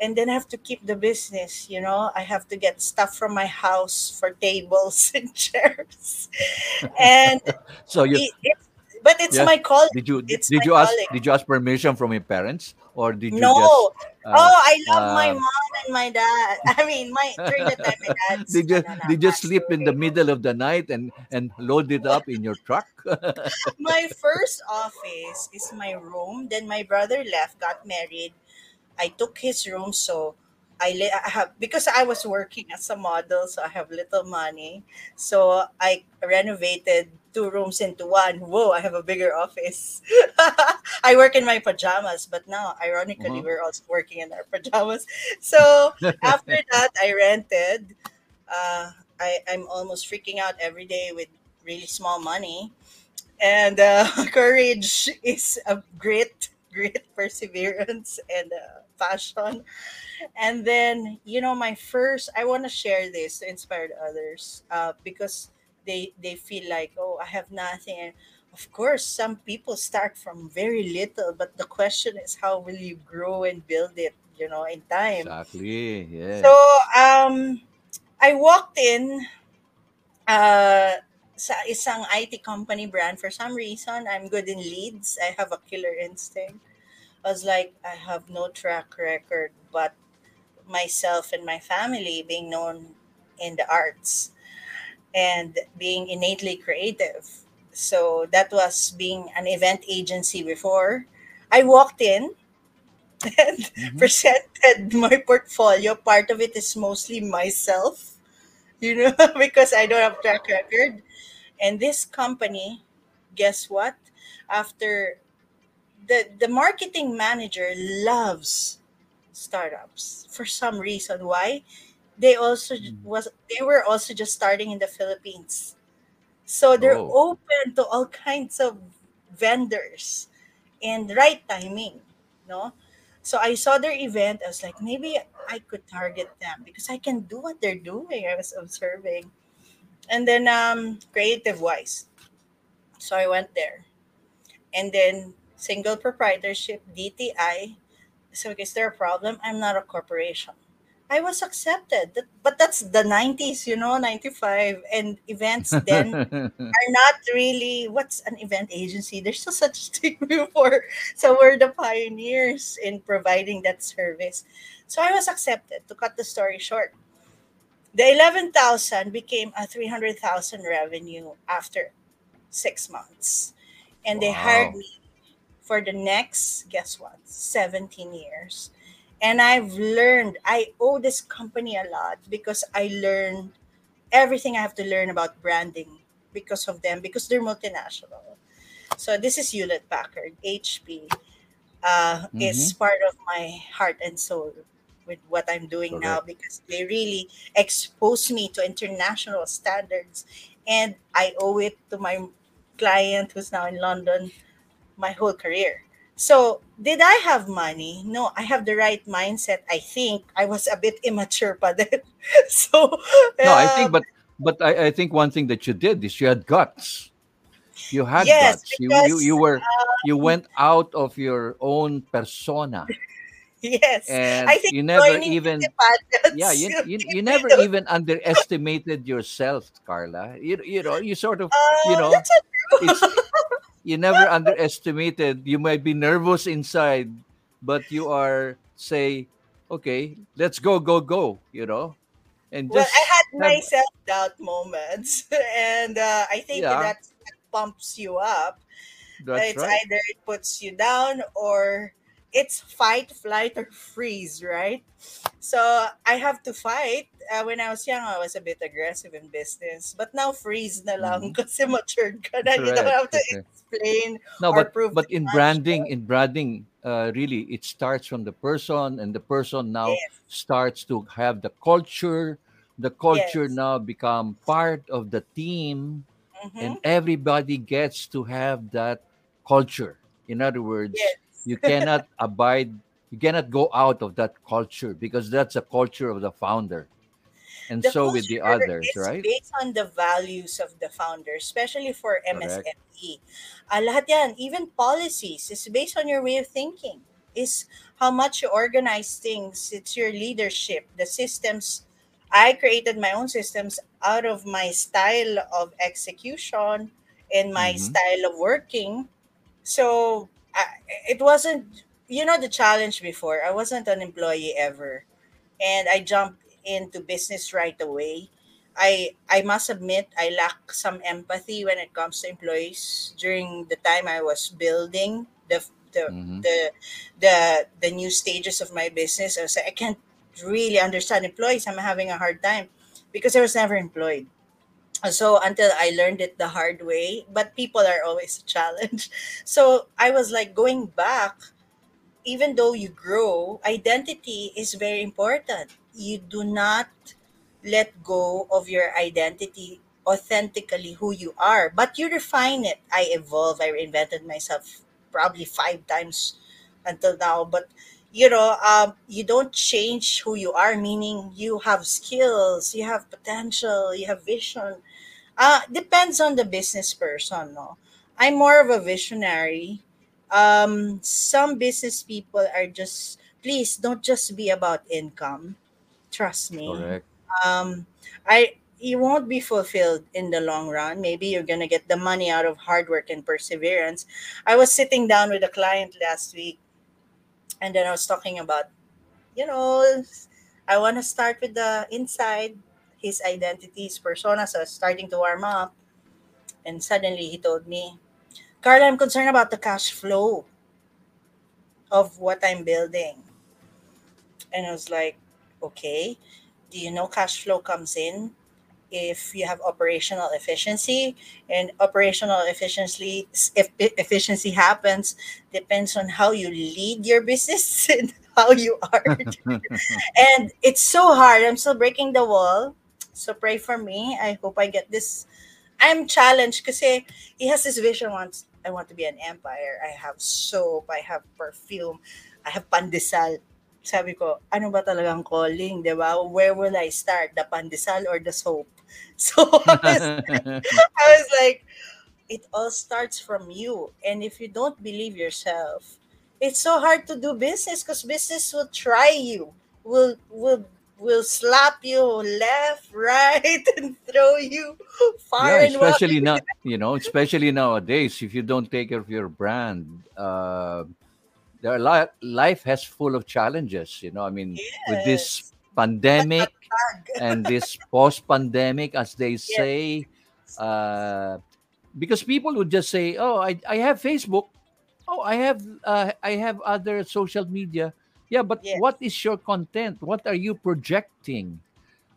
S2: And then I have to keep the business, you know. I have to get stuff from my house for tables <laughs> and chairs. <laughs> And
S1: so you,
S2: it, it's, but it's
S1: yeah,
S2: my calling.
S1: did you
S2: It's
S1: did
S2: my
S1: you ask did you ask permission from your parents, or did you
S2: No.
S1: just uh,
S2: Oh, I love my
S1: uh,
S2: mom and my dad. <laughs> I mean, my during the time my dad's
S1: did you
S2: ano na,
S1: did you sleep in the middle of the night and and load it up in your truck? <laughs>
S2: My first office is my room. Then my brother left, got married. I took his room, so I, li- I have because I was working as a model, so I have little money. So I renovated two rooms into one. Whoa, I have a bigger office. <laughs> I work in my pajamas, but now, ironically,
S1: uh-huh.
S2: we're also working in our pajamas. So after <laughs> that, I rented. Uh, I, I'm almost freaking out every day with really small money and uh, <laughs> courage is a great great perseverance and uh, passion and then you know my first i want to share this to inspire others uh, because they they feel like oh i have nothing and of course some people start from very little but the question is how will you grow and build it you know in time
S1: Exactly.
S2: yeah
S1: so
S2: um i walked in uh, sa isang IT company brand, for some reason, I'm good in leads. I have a killer instinct. I was like, I have no track record, but myself and my family being known in the arts and being innately creative. So that was being an event agency before. I walked in <laughs> and
S1: hmm
S2: presented my portfolio. Part of it is mostly myself, you know, <laughs> because I don't have track record and this company, guess what? After the the marketing manager loves startups for some reason. Why? They also was they were also just starting in the Philippines. So they're
S1: Oh.
S2: open to all kinds of vendors and right timing, no? So I saw their event. I was like, maybe I could target them because I can do what they're doing. I was observing. And then um creative wise. So I went there. And then single proprietorship, DTI. So is there a problem? I'm not a corporation. I was accepted. But that's the 90s, you know, 95. And events then <laughs> are not really what's an event agency. There's no such <laughs> thing before. So we're the pioneers in providing that service. So I was accepted to cut the story short. The 11,000 became a 300,000 revenue after six months. And they hired me for the next, guess what, 17 years. And I've learned, I owe this company a lot because I learned everything I have to learn about branding because of them, because they're multinational. So this is Hewlett Packard, HP, uh, is part of my heart and soul with what I'm doing now because they really expose me to international standards. And I owe it to my client who's now in London my whole career. So, did I have money? No, I have the right mindset. I think I was a bit <laughs> immature din. <laughs> so,
S1: No, I think, but but I, I think one thing that you did is you had guts. You had
S2: Yes,
S1: guts. You, you you were you went out of your own persona, <laughs>
S2: yes,
S1: and
S2: I think
S1: you never even yeah you, you, you never even underestimated yourself, Carla. You you know you sort of you
S2: Uh,
S1: know
S2: true.
S1: it's you never underestimated. You might be nervous inside, but you are say, okay, let's go, go, go. You know, and
S2: Well, I had my self doubt moments, <laughs> and uh, I think
S1: yeah,
S2: that that pumps you up.
S1: that's
S2: It's
S1: right.
S2: either it puts you down or it's fight, flight, or freeze, right? So I have to fight. Uh, when I was young, I was a bit aggressive in business, but now freeze na lang
S1: Mhm. <laughs>
S2: kasi matured ka na. You don't have to explain
S1: No,
S2: or
S1: but
S2: prove
S1: but in branding, in branding, uh, really, it starts from the person, and the person now
S2: Yes,
S1: starts to have the culture. The culture
S2: yes.
S1: now become part of the team, and
S2: Mm-hmm.
S1: everybody gets to have that culture. In other words,
S2: Yes.
S1: you cannot <laughs> abide, you cannot go out of that culture because that's a culture of the founder, and
S2: the
S1: so with the others, right?
S2: based on the values of the founder, especially for. MSME. Ah, lahat yan, even policies, is based on your way of thinking. Is how much you organize things. It's your leadership, the systems. I created my own systems out of my style of execution and my
S1: Mm-hmm.
S2: style of working. So I, it wasn't, you know, the challenge before. I wasn't an employee ever and I jumped into business right away. I I must admit I lack some empathy when it comes to employees during the time I was building the the
S1: hmm
S2: the the, the new stages of my business. I was like, I can't really understand employees. I'm having a hard time because I was never employed. So until I learned it the hard way, but people are always a challenge. <laughs> So I was like going back even though you grow, identity is very important. You do not let go of your identity authentically who you are, but you refine it. I evolve, I reinvented myself probably five times until now, but you know, um, you don't change who you are, meaning you have skills, you have potential, you have vision. Uh, depends on the business person, no? I'm more of a visionary um some business people are just please don't just be about income. Trust me.
S1: Correct.
S2: um i you won't be fulfilled in the long run. Maybe you're gonna get the money out of hard work and perseverance. I was sitting down with a client last week and then i was talking about you know i want to start with the inside his identity his persona so starting to warm up and suddenly he told me carla i'm concerned about the cash flow of what I'm building. And I was like, okay, do you know cash flow comes in if you have operational efficiency? And operational efficiency if efficiency happens depends on how you lead your business <laughs> and how you are. <laughs> And it's so hard. I'm still breaking the wall. So pray for me. I hope i get this. I'm challenged because he has this vision once i want to be an empire. I have soap. I have perfume. I have pandesal. Sabi ko ano ba talagang calling di ba? Where will i start? The pandesal or the soap? <laughs> So I was, <laughs> I was like it all starts from you. And if you don't believe yourself it's so hard to do business because business will try you will will will slap you left, <laughs> right, and throw you far
S1: Yeah,
S2: and wide.
S1: especially now, you know, especially nowadays, if you don't take care of your brand, uh, there are lot, life has full of challenges. You know, I mean, with this pandemic <laughs> <laughs> and this post-pandemic, as they
S2: Yes.
S1: say, uh, because people would just say, "Oh, I, I have Facebook. Oh, I have uh, I have other social media." Yeah, but
S2: Yes.
S1: what is your content? What are you projecting?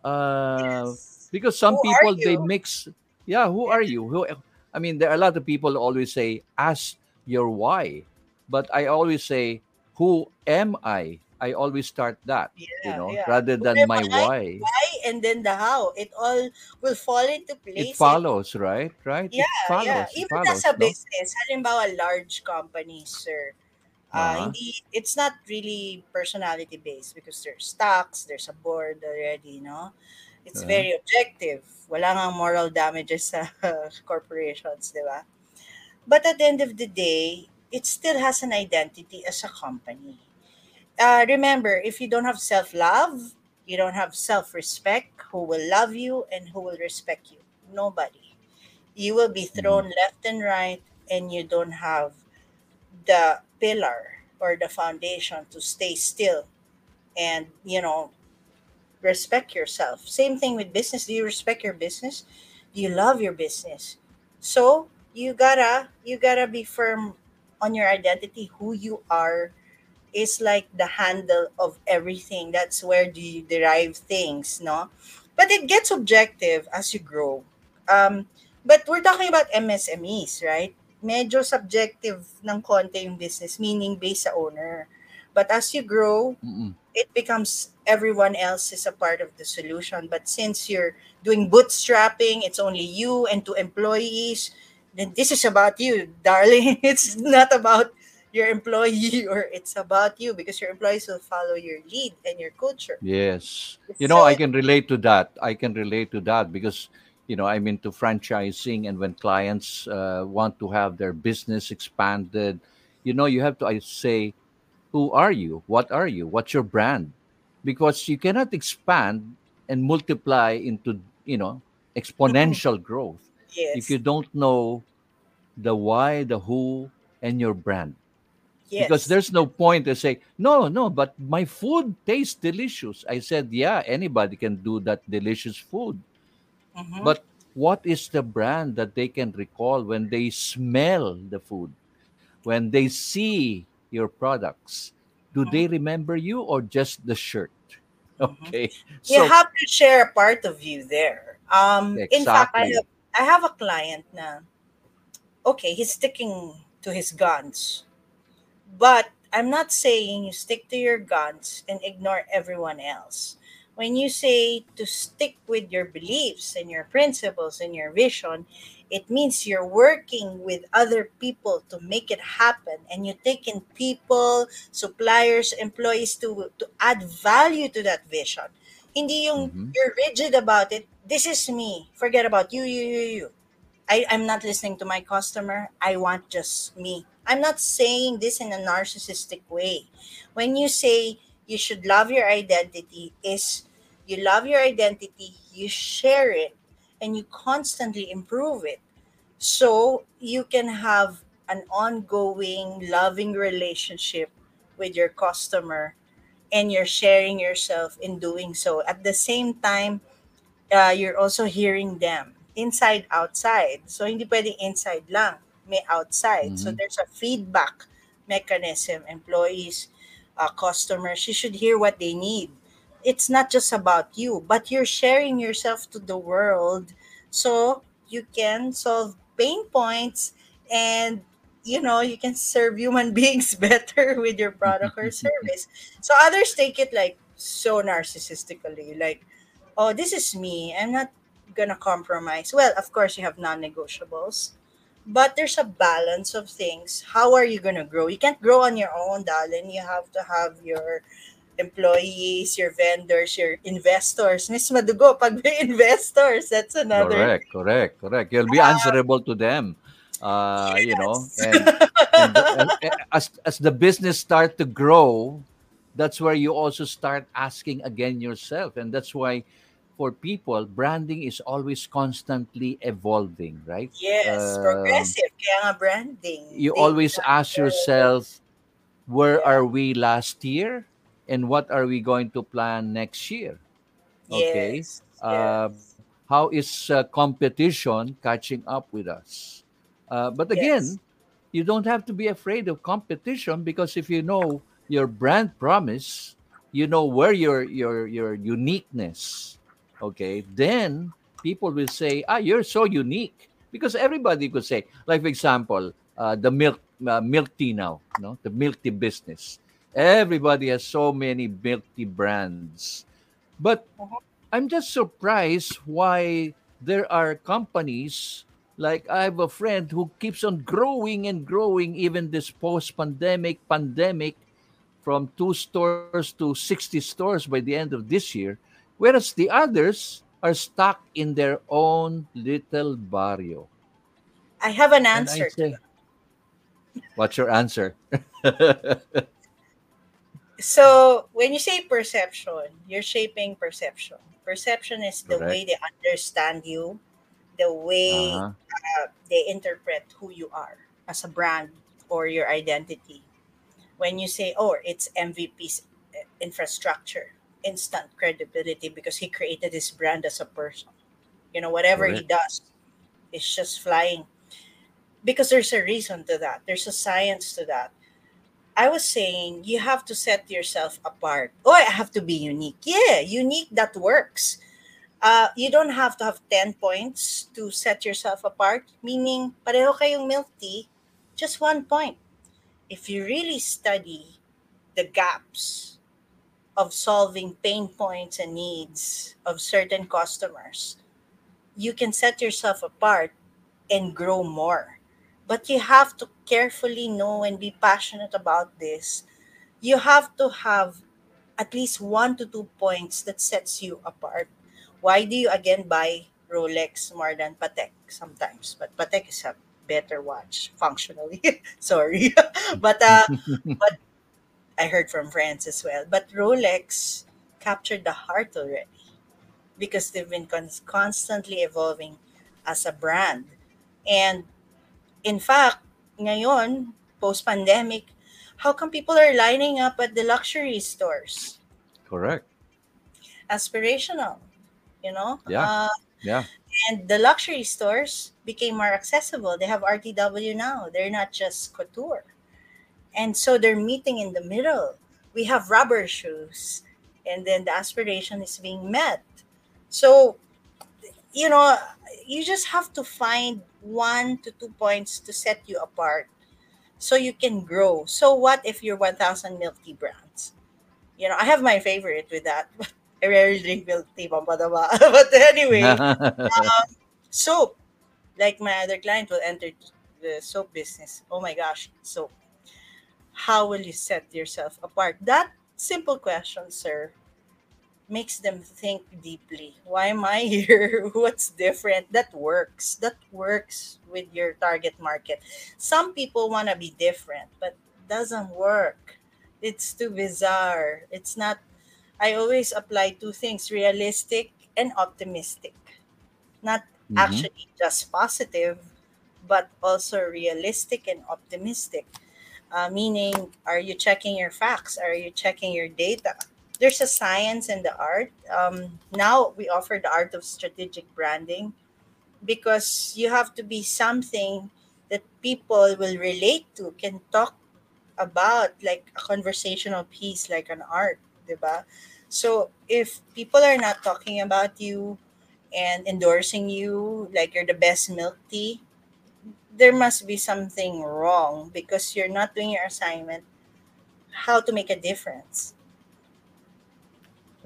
S1: Uh,
S2: Yes.
S1: because some
S2: Who
S1: people they mix. Yeah, who are you? Who? I mean, there are a lot of people always say, "Ask your why," but I always say, "Who am I?" I always start that, you know,
S2: yeah.
S1: rather than my why.
S2: Why and then the how. It all will fall into place. It
S1: follows, right? Right? It
S2: yeah, yeah.
S1: follows. It
S2: Even
S1: follows,
S2: as a
S1: no?
S2: business, halimbawa large companies, sir. Uh,
S1: Uh-huh.
S2: hindi, it's not really personality based because there's stocks, there's a board already, no? It's
S1: Uh-huh.
S2: very objective. Wala nga moral damages sa <laughs> corporations, di ba? But at the end of the day, it still has an identity as a company. Uh, remember, if you don't have self love, you don't have self respect, who will love you and who will respect you? Nobody. You will be
S1: Mhm.
S2: thrown left and right, and you don't have the pillar or the foundation to stay still and, you know, respect yourself. Same thing with business. Do you respect your business? Do you love your business? So you gotta you gotta be firm on your identity, who you are is like the handle of everything. That's where do you derive things, no? But it gets objective as you grow. Um, but we're talking about MSMEs, right? Medyo subjective ng konti yung business, meaning based sa owner. But as you grow,
S1: Mm-mm.
S2: it becomes everyone else is a part of the solution. But since you're doing bootstrapping, it's only you and two employees, then this is about you, darling. <laughs> It's not about your employee <laughs> or it's about you because your employees will follow your lead and your culture.
S1: Yes. You know,
S2: So
S1: I can relate to that. I can relate to that because, you know, I'm into franchising, and when clients uh, want to have their business expanded, you know, you have to I say, who are you? What are you? What's your brand? Because you cannot expand and multiply into, you know, exponential <laughs> growth if you don't know the why, the who, and your brand.
S2: yes.
S1: Because there's no point to say, no, no, but my food tastes delicious. I said, yeah, anybody can do that delicious food.
S2: Mm-hmm.
S1: But what is the brand that they can recall when they smell the food, when they see your products? Do
S2: Mm-hmm.
S1: they remember you or just the shirt? <laughs>
S2: Mm-hmm.
S1: Okay.
S2: You
S1: So,
S2: have to share a part of you there. Um, in fact, I
S1: exactly.
S2: have I have a client na okay, he's sticking to his guns But I'm not saying you stick to your guns and ignore everyone else. When you say to stick with your beliefs and your principles and your vision, it means you're working with other people to make it happen and you're taking people, suppliers, employees to to add value to that vision. Hindi yung
S1: hmm
S2: you're rigid about it. This is me. Forget about you, you, you, you. I, I'm not listening to my customer. I want just me. I'm not saying this in a narcissistic way. When you say you should love your identity, is you love your identity, you share it, and you constantly improve it. So you can have an ongoing, loving relationship with your customer and you're sharing yourself in doing so. At the same time, uh, you're also hearing them inside outside so hindi pwedeng inside lang may outside so
S1: hmm
S2: there's a feedback mechanism employees uh, customers you should hear what they need it's not just about you but you're sharing yourself to the world so you can solve pain points and you know you can serve human <laughs> beings better with your product or service so others take it like so narcissistically like oh, this is me. I'm not gonna compromise. Well, of course, you have non-negotiables, but there's a balance of things. How are you gonna grow? You can't grow on your own, darling. You have to have your employees, your vendors, your investors. Miss Madugo, pag may <laughs> investors, that's another
S1: Correct, correct, correct. You'll be
S2: uh,
S1: answerable to them. Uh, you know, and and, and and as as the business start to grow, that's where you also start asking again yourself and that's why for people branding is always constantly evolving right
S2: Yes,
S1: Um
S2: progressive. Kaya nga branding.
S1: you always ask yourself where
S2: Yeah.
S1: are we last year and what are we going to plan next year okay
S2: Yes.
S1: uh,
S2: Yes.
S1: how is uh, competition catching up with us uh, but
S2: Yes.
S1: again you don't have to be afraid of competition because if you know your brand promise you know where your your your uniqueness okay then people will say ah you're so unique. Because everybody could say like for example uh, the milk uh, milk tea now no? The milk tea business. Everybody has so many milk tea brands. But
S2: Mhm.
S1: i'm just surprised why there are companies like i have a friend who keeps on growing and growing even this post pandemic pandemic from two stores to 60 stores by the end of this year, whereas the others are stuck in their own little barrio.
S2: I have an answer.
S1: say, What's your answer? <laughs>
S2: So when you say perception, you're shaping perception. Perception is the
S1: Correct.
S2: way they understand you, the way
S1: Uh-huh.
S2: uh, they interpret who you are as a brand or your identity. When you say, "Oh, it's MVP's uh, infrastructure," instant credibility because he created his brand as a person. You know, whatever he does, it's just flying because there's a reason to that. There's a science to that. I was saying you have to set yourself apart. Oh, I have to be unique. Yeah, unique that works. Uh, you don't have to have 10 points to set yourself apart, meaning pareho kayong milk tea, just one point. If you really study the gaps of solving pain points and needs of certain customers, you can set yourself apart and grow more. But you have to carefully know and be passionate about this. You have to have at least one to two points that sets you apart. Why do you again buy Rolex more than Patek sometimes? But Patek is a better watch functionally. <laughs> Sorry. <laughs> but uh but I heard from friends as well. But Rolex captured the heart already because they've been cons- constantly evolving as a brand. And in fact, ngayon, post-pandemic, how come people are lining up at the luxury stores?
S1: Correct.
S2: Aspirational, you know?
S1: Yeah.
S2: Uh,
S1: Yeah.
S2: and the luxury stores became more accessible. They have RTW now. They're not just couture. And so they're meeting in the middle. We have rubber shoes, and then the aspiration is being met. So, you know, you just have to find one to two points to set you apart so you can grow. So, what if you're 1000 milk tea brands? You know, I have my favorite with that. <laughs> I rarely drink milk tea, uh, <laughs> but anyway, <laughs> um, soap. Like my other client will enter the soap business. Oh my gosh, soap. How will you set yourself apart? That simple question, sir, makes them think deeply. Why am I <laughs> here? What's different? That works. That works with your target market. Some people want to be different, but doesn't work. It's too bizarre. It's not I always apply two things, realistic and optimistic. Not
S1: Mhm.
S2: actually just positive, but also realistic and optimistic. Uh, meaning, are you checking your facts? Are you checking your data? There's a science and the art. Um, now we offer the art of strategic branding because you have to be something that people will relate to, can talk about, like a conversational piece, like an art, diba? So if people are not talking about you and endorsing you like you're the best milk tea, there must be something wrong because you're not doing your assignment how to make a difference.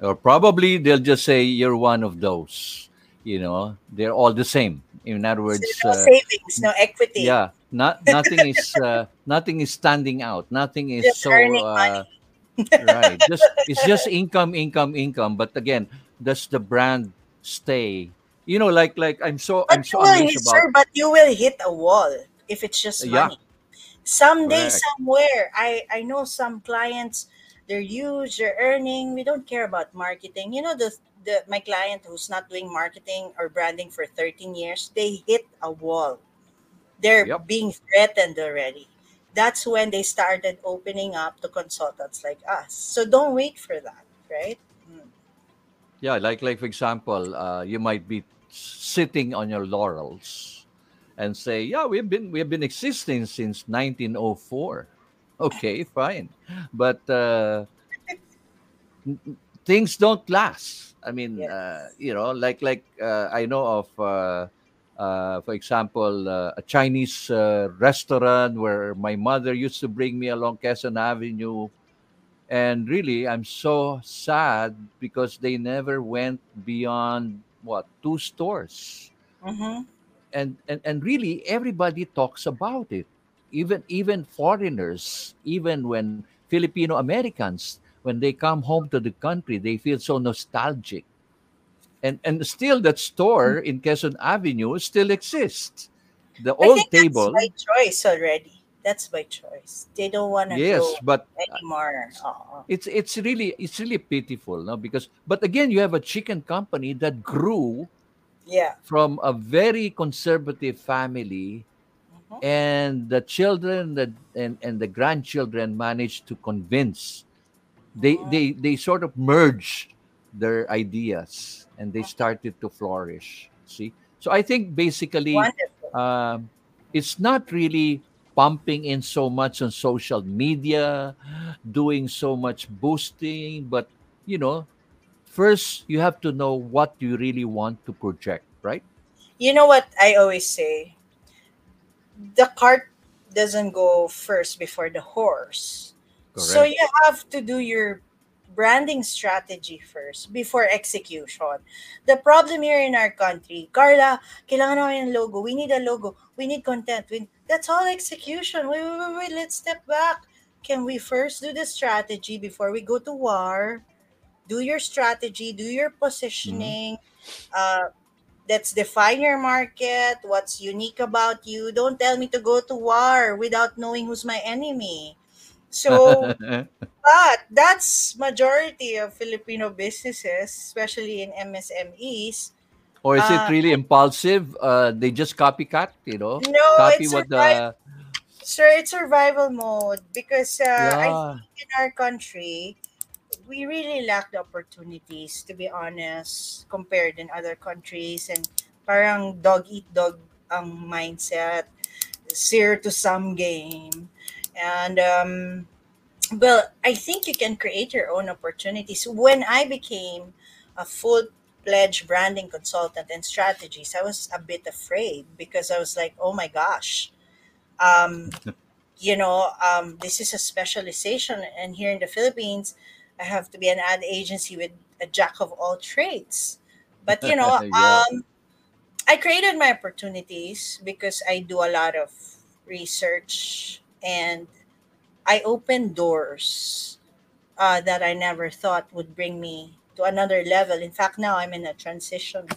S1: or probably they'll just say you're one of those. You know, they're all the same. In other
S2: So
S1: words,
S2: no
S1: uh,
S2: savings, no equity,
S1: yeah, not nothing is uh, nothing is standing out. Nothing is
S2: just
S1: so uh, right. Just it's just <laughs> income, income, income. But again, does the brand stay? You know, like like I'm so
S2: But
S1: I'm
S2: you
S1: so
S2: will hit,
S1: about
S2: sir, but you will hit a wall if it's just money. yeah. Someday,
S1: correct.
S2: somewhere, I I know some clients they're huge, they're earning. We don't care about marketing. You know, the the my client who's not doing marketing or branding for 13 years, they hit a wall. They're
S1: Yep.
S2: being threatened already. That's when they started opening up to consultants like us. So don't wait for that, right? Mm.
S1: Yeah, like like for example, uh, you might be sitting on your laurels and say, "Yeah, we've been we've been existing since 1904." Okay, <laughs> fine, but uh, things don't last. I mean, uh, you know, like like uh, I know of, uh, uh, for example, uh, a Chinese uh, restaurant where my mother used to bring me along Quezon Avenue and really i'm so sad because they never went beyond what two stores
S2: Mm-hmm.
S1: and and, and really everybody talks about it even even foreigners even when filipino americans when they come home to the country they feel so nostalgic and and still that store in Quezon Avenue still exists the
S2: I
S1: old
S2: think that's
S1: table
S2: by choice already. That's by choice. They don't want to
S1: yes
S2: go
S1: but
S2: anymore. Oo.
S1: it's it's really it's really pitiful no because but again you have a chicken company that grew
S2: Yeah.
S1: from a very conservative family
S2: Mhm.
S1: and the children that and, and the grandchildren managed to convince they
S2: Mhm.
S1: they they sort of merged their ideas and they started to flourish see so i think basically um, it's not really pumping in so much on social media, doing so much boosting, but you know, first you have to know what you really want to project, right?
S2: You know what I always say? The cart doesn't go first before the horse. So you have to do your branding strategy first before execution. The problem here in our country, Carla, kailangan namin ng logo. We need a logo. We need content. We, that's all execution. Wait, wait, wait, wait. Let's step back. Can we first do the strategy before we go to war? Do your strategy, do your positioning. Uh, let's define your market. What's unique about you? Don't tell me to go to war without knowing who's my enemy. So <laughs> but that's majority of Filipino businesses, especially in MSMEs.
S1: or is it
S2: Uh,
S1: really impulsive? Uh, they just copycat, you know,
S2: no,
S1: copy
S2: it's
S1: what
S2: survival.
S1: the
S2: Sir, it's survival mode because uh, I think in our country we really lack the opportunities to be honest compared in other countries and parang dog eat dog ang mindset zero to some game and um well i think you can create your own opportunities when i became a full-fledged branding consultant and strategist i was a bit afraid because i was like oh my gosh um <laughs> you know um this is a specialization and here in the philippines i have to be an ad agency with a jack of all trades but you know <laughs>
S1: yeah.
S2: um I created my opportunities because I do a lot of research and I opened doors uh, that I never thought would bring me to another level. In fact, now I'm in a transition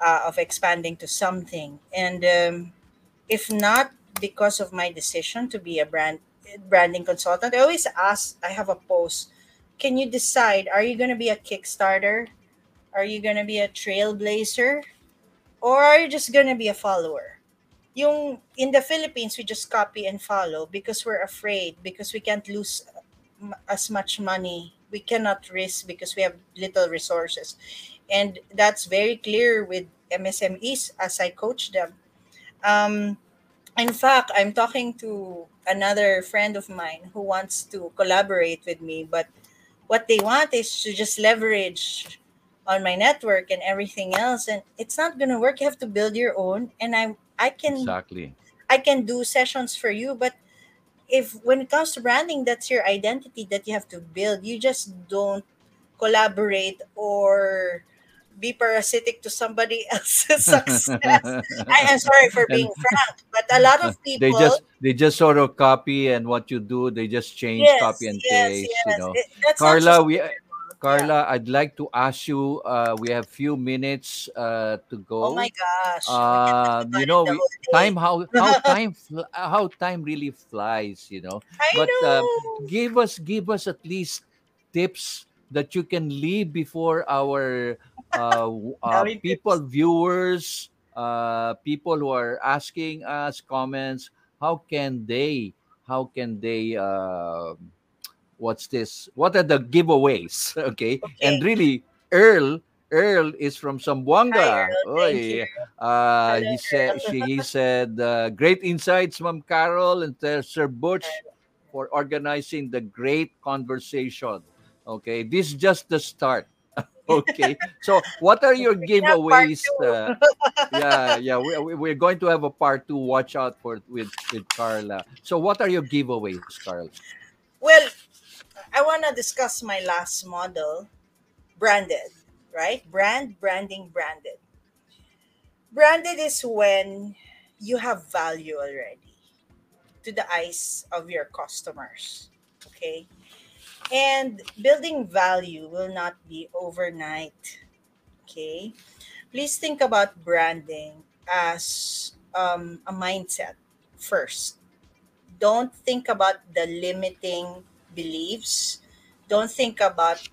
S2: uh, of expanding to something. And um, if not because of my decision to be a brand branding consultant, I always ask. I have a post. Can you decide? Are you going to be a Kickstarter? Are you going to be a trailblazer? or are you just gonna be a follower? Yung in the Philippines, we just copy and follow because we're afraid because we can't lose as much money. We cannot risk because we have little resources, and that's very clear with MSMEs as I coach them. Um, in fact, I'm talking to another friend of mine who wants to collaborate with me, but what they want is to just leverage on my network and everything else and it's not going to work you have to build your own and i i can
S1: Exactly.
S2: i can do sessions for you but if when it comes to branding that's your identity that you have to build. You just don't collaborate or be parasitic to somebody <laughs> else's success. <laughs> I am sorry for being <laughs> frank but a lot of people they
S1: just they just sort of copy and what you do they just change
S2: yes
S1: copy and
S2: yes
S1: paste you know.
S2: It,
S1: carla we Carla, I'd like to ask you. Uh, we have few minutes uh, to go.
S2: Oh my gosh.
S1: Uh, you know, we, time how how <laughs> time how time really flies. You know,
S2: I
S1: but uh,
S2: know.
S1: give us give us at least tips that you can leave before our uh, <laughs> uh, people viewers uh, people who are asking us comments how can they how can they uh, what's this what are the giveaways <laughs> okay and really earl earl is from
S2: Hi,
S1: Zamboanga.
S2: Earl. Thank you.
S1: Oy. Uh, he said she he said uh, great insights ma'am carol and sir butch for organizing the great conversation. Okay, this is just the start. <laughs> Okay, so what are your <laughs>
S2: We have part
S1: giveaways? Uh, yeah, yeah, we- we're going to have a part two. Watch out for with with Carla. So, what are your giveaways, Carla?
S2: Well, I want to discuss my last model, branded, right? Brand, branding, branded. Branded is when you have value already to the eyes of your customers. Okay. And building value will not be overnight. Okay. Please think about branding as um, a mindset first. Don't think about the limiting beliefs. Don't think about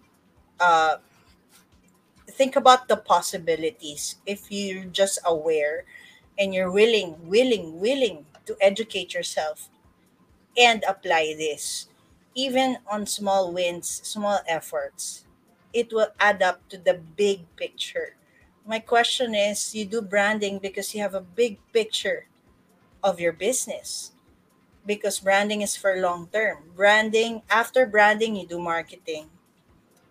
S2: uh, think about the possibilities if you're just aware and you're willing willing willing to educate yourself and apply this even on small wins small efforts it will add up to the big picture my question is you do branding because you have a big picture of your business because branding is for long term branding after branding you do marketing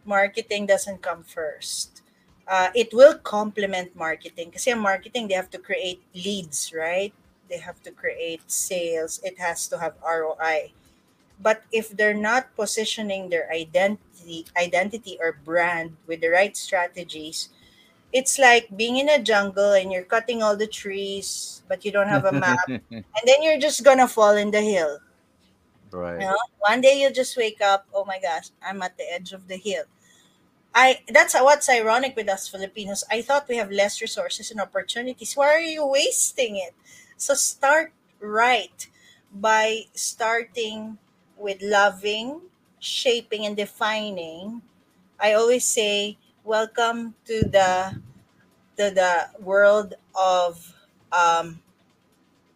S2: marketing doesn't come first. Uh, it will complement marketing. Kasi ang marketing, they have to create leads, right? They have to create sales. It has to have ROI. But if they're not positioning their identity, identity or brand with the right strategies, it's like being in a jungle and you're cutting all the trees, but you don't have a map, <laughs> and then you're just gonna fall in the hill.
S1: right.
S2: You know? One day you'll just wake up, oh my gosh, I'm at the edge of the hill. I that's what's ironic with us Filipinos. I thought we have less resources and opportunities. Why are you wasting it? So start right by starting with loving, shaping and defining. I always say welcome to the to the world of um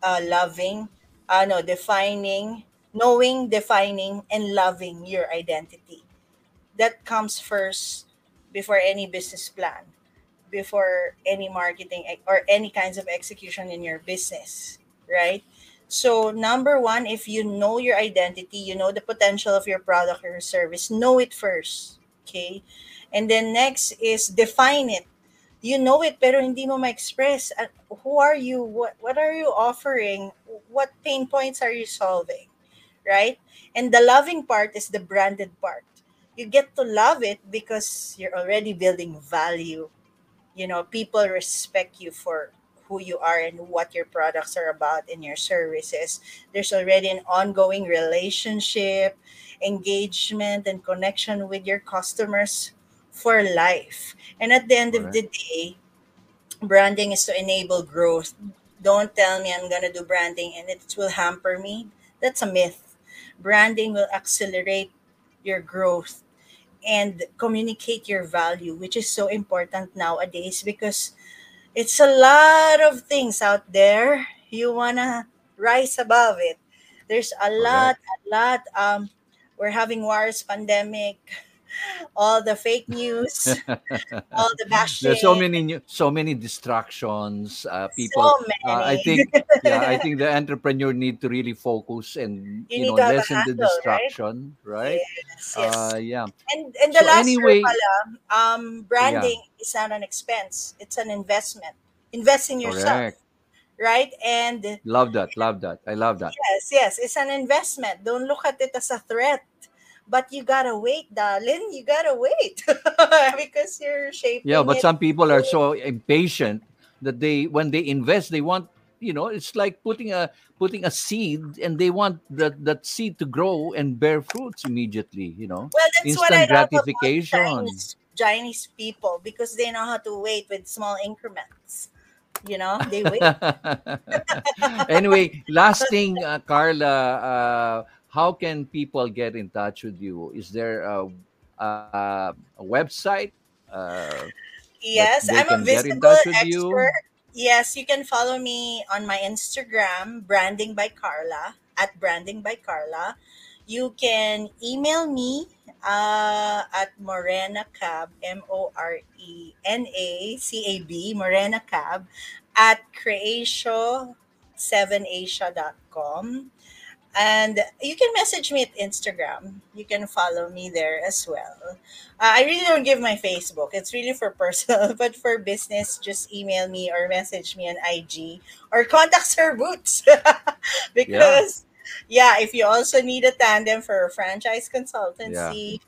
S2: uh, loving, uh, no, defining, knowing, defining, and loving your identity. That comes first before any business plan, before any marketing or any kinds of execution in your business, right? So, number one, if you know your identity, you know the potential of your product or service, know it first. Okay. And then next is define it. You know it pero hindi mo ma-express. Who are you? What what are you offering? What pain points are you solving? Right? And the loving part is the branded part. You get to love it because you're already building value. You know people respect you for who you are and what your products are about and your services. There's already an ongoing relationship engagement and connection with your customers for life. And at the end of the day branding is to enable growth. Don't tell me i'm going to do branding and it will hamper me. That's a myth. Branding will accelerate your growth and communicate your value which is so important nowadays because it's a lot of things out there. You want to rise above it. There's a lot
S1: Correct.
S2: a lot um we're having wars pandemic all the fake news <laughs> all the
S1: There's so many new, so many distractions. Uh, people,
S2: so
S1: uh, I think, <laughs> yeah, I think the entrepreneur need to really focus and
S2: you
S1: you know lessen the
S2: handle right
S1: distraction, right?
S2: yes yes
S1: Uh, yeah.
S2: and and the
S1: So
S2: last
S1: anyway,
S2: pala, um
S1: yeah,
S2: branding is not an expense it's an investment invest in yourself
S1: correct.
S2: right and
S1: Love that. Love that. I love that.
S2: yes yes it's an investment don't look at it as a threat but you gotta wait darling you gotta wait <laughs> because you're shaping.
S1: Yeah, but
S2: it
S1: some people are so impatient that they when they invest they want you know it's like putting a putting a seed and they want that that seed to grow and bear fruits immediately you know
S2: Well, that's what I
S1: instant
S2: love about
S1: gratification
S2: Chinese, Chinese people because they know how to wait with small increments. You know, they wait. <laughs>
S1: anyway last <laughs> thing uh, carla uh, how can people get in touch with you is there a, a, a website uh,
S2: yes, I'm a
S1: can get in
S2: visible
S1: with you?
S2: expert. Yes, you can follow me on my Instagram, Branding by Carla, at Branding by Carla. You can email me uh, at Morena Cab, M O R E N A C A B, Morena Cab, at creatio7asia.com. And you can message me at Instagram. You can follow me there as well. Uh, I really don't give my Facebook. It's really for <laughs> personal, but for business, just email me or message me on IG or contact <laughs> Sir Boots. <laughs> because, yeah. if you also need a tandem for a franchise consultancy,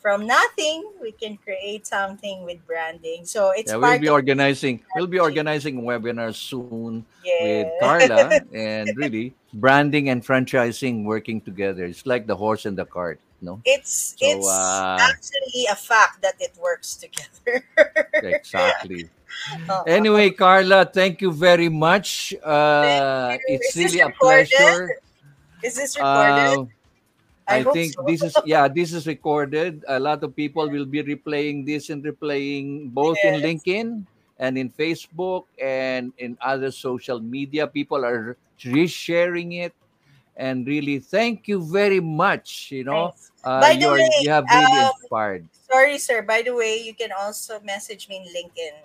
S2: from nothing, we can create something with branding. So it's
S1: yeah we'll be organizing we'll be organizing webinars soon
S2: Yeah.
S1: with Carla and really branding and franchising working together. It's like the horse and the cart, no?
S2: It's
S1: So,
S2: it's
S1: uh,
S2: actually a fact that it works together.
S1: Exactly. <laughs>
S2: Oo.
S1: Anyway, Carla, thank you very much. Uh, it's really a pleasure.
S2: Is this recorded?
S1: Uh, I,
S2: hope
S1: think
S2: so.
S1: this is yeah, this is recorded. A lot of people will be replaying this and replaying both in LinkedIn and in Facebook and in other social media. People are resharing it, and really thank you very much. You know, uh,
S2: By the
S1: you are
S2: way,
S1: you have really
S2: um,
S1: inspired.
S2: Sorry, sir. By the way, you can also message me in LinkedIn,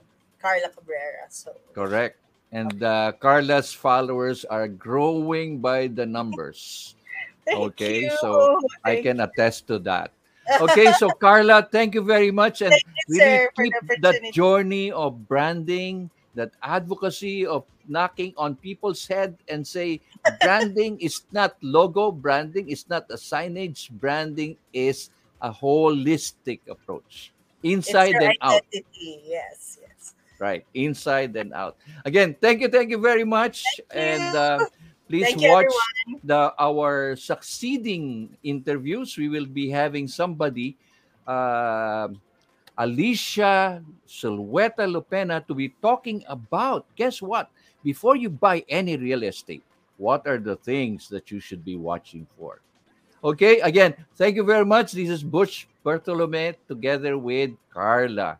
S2: Carla Cabrera. So
S1: Correct. And uh, Carla's followers are growing by the numbers. <laughs>
S2: thank
S1: Okay,
S2: you.
S1: so I can attest to that. <laughs> Okay, so Carla, thank you very much. And
S2: you,
S1: really
S2: sir, for
S1: keep
S2: the
S1: that journey of branding, that advocacy of knocking on people's head and say branding is not logo, branding is not a signage, branding is a holistic approach. Inside and out.
S2: Yes, yes.
S1: Right, inside and out. Again, thank you, thank you very much.
S2: Thank
S1: And uh, please
S2: Thank
S1: watch
S2: everyone.
S1: the our succeeding interviews. We will be having somebody, uh, Alicia Silweta Lupena, to be talking about. Guess what? Before you buy any real estate, what are the things that you should be watching for? Okay, again, thank you very much. This is Boots Bartolome together with Carla.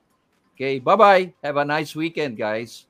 S1: Okay, bye bye. Have a nice weekend, guys.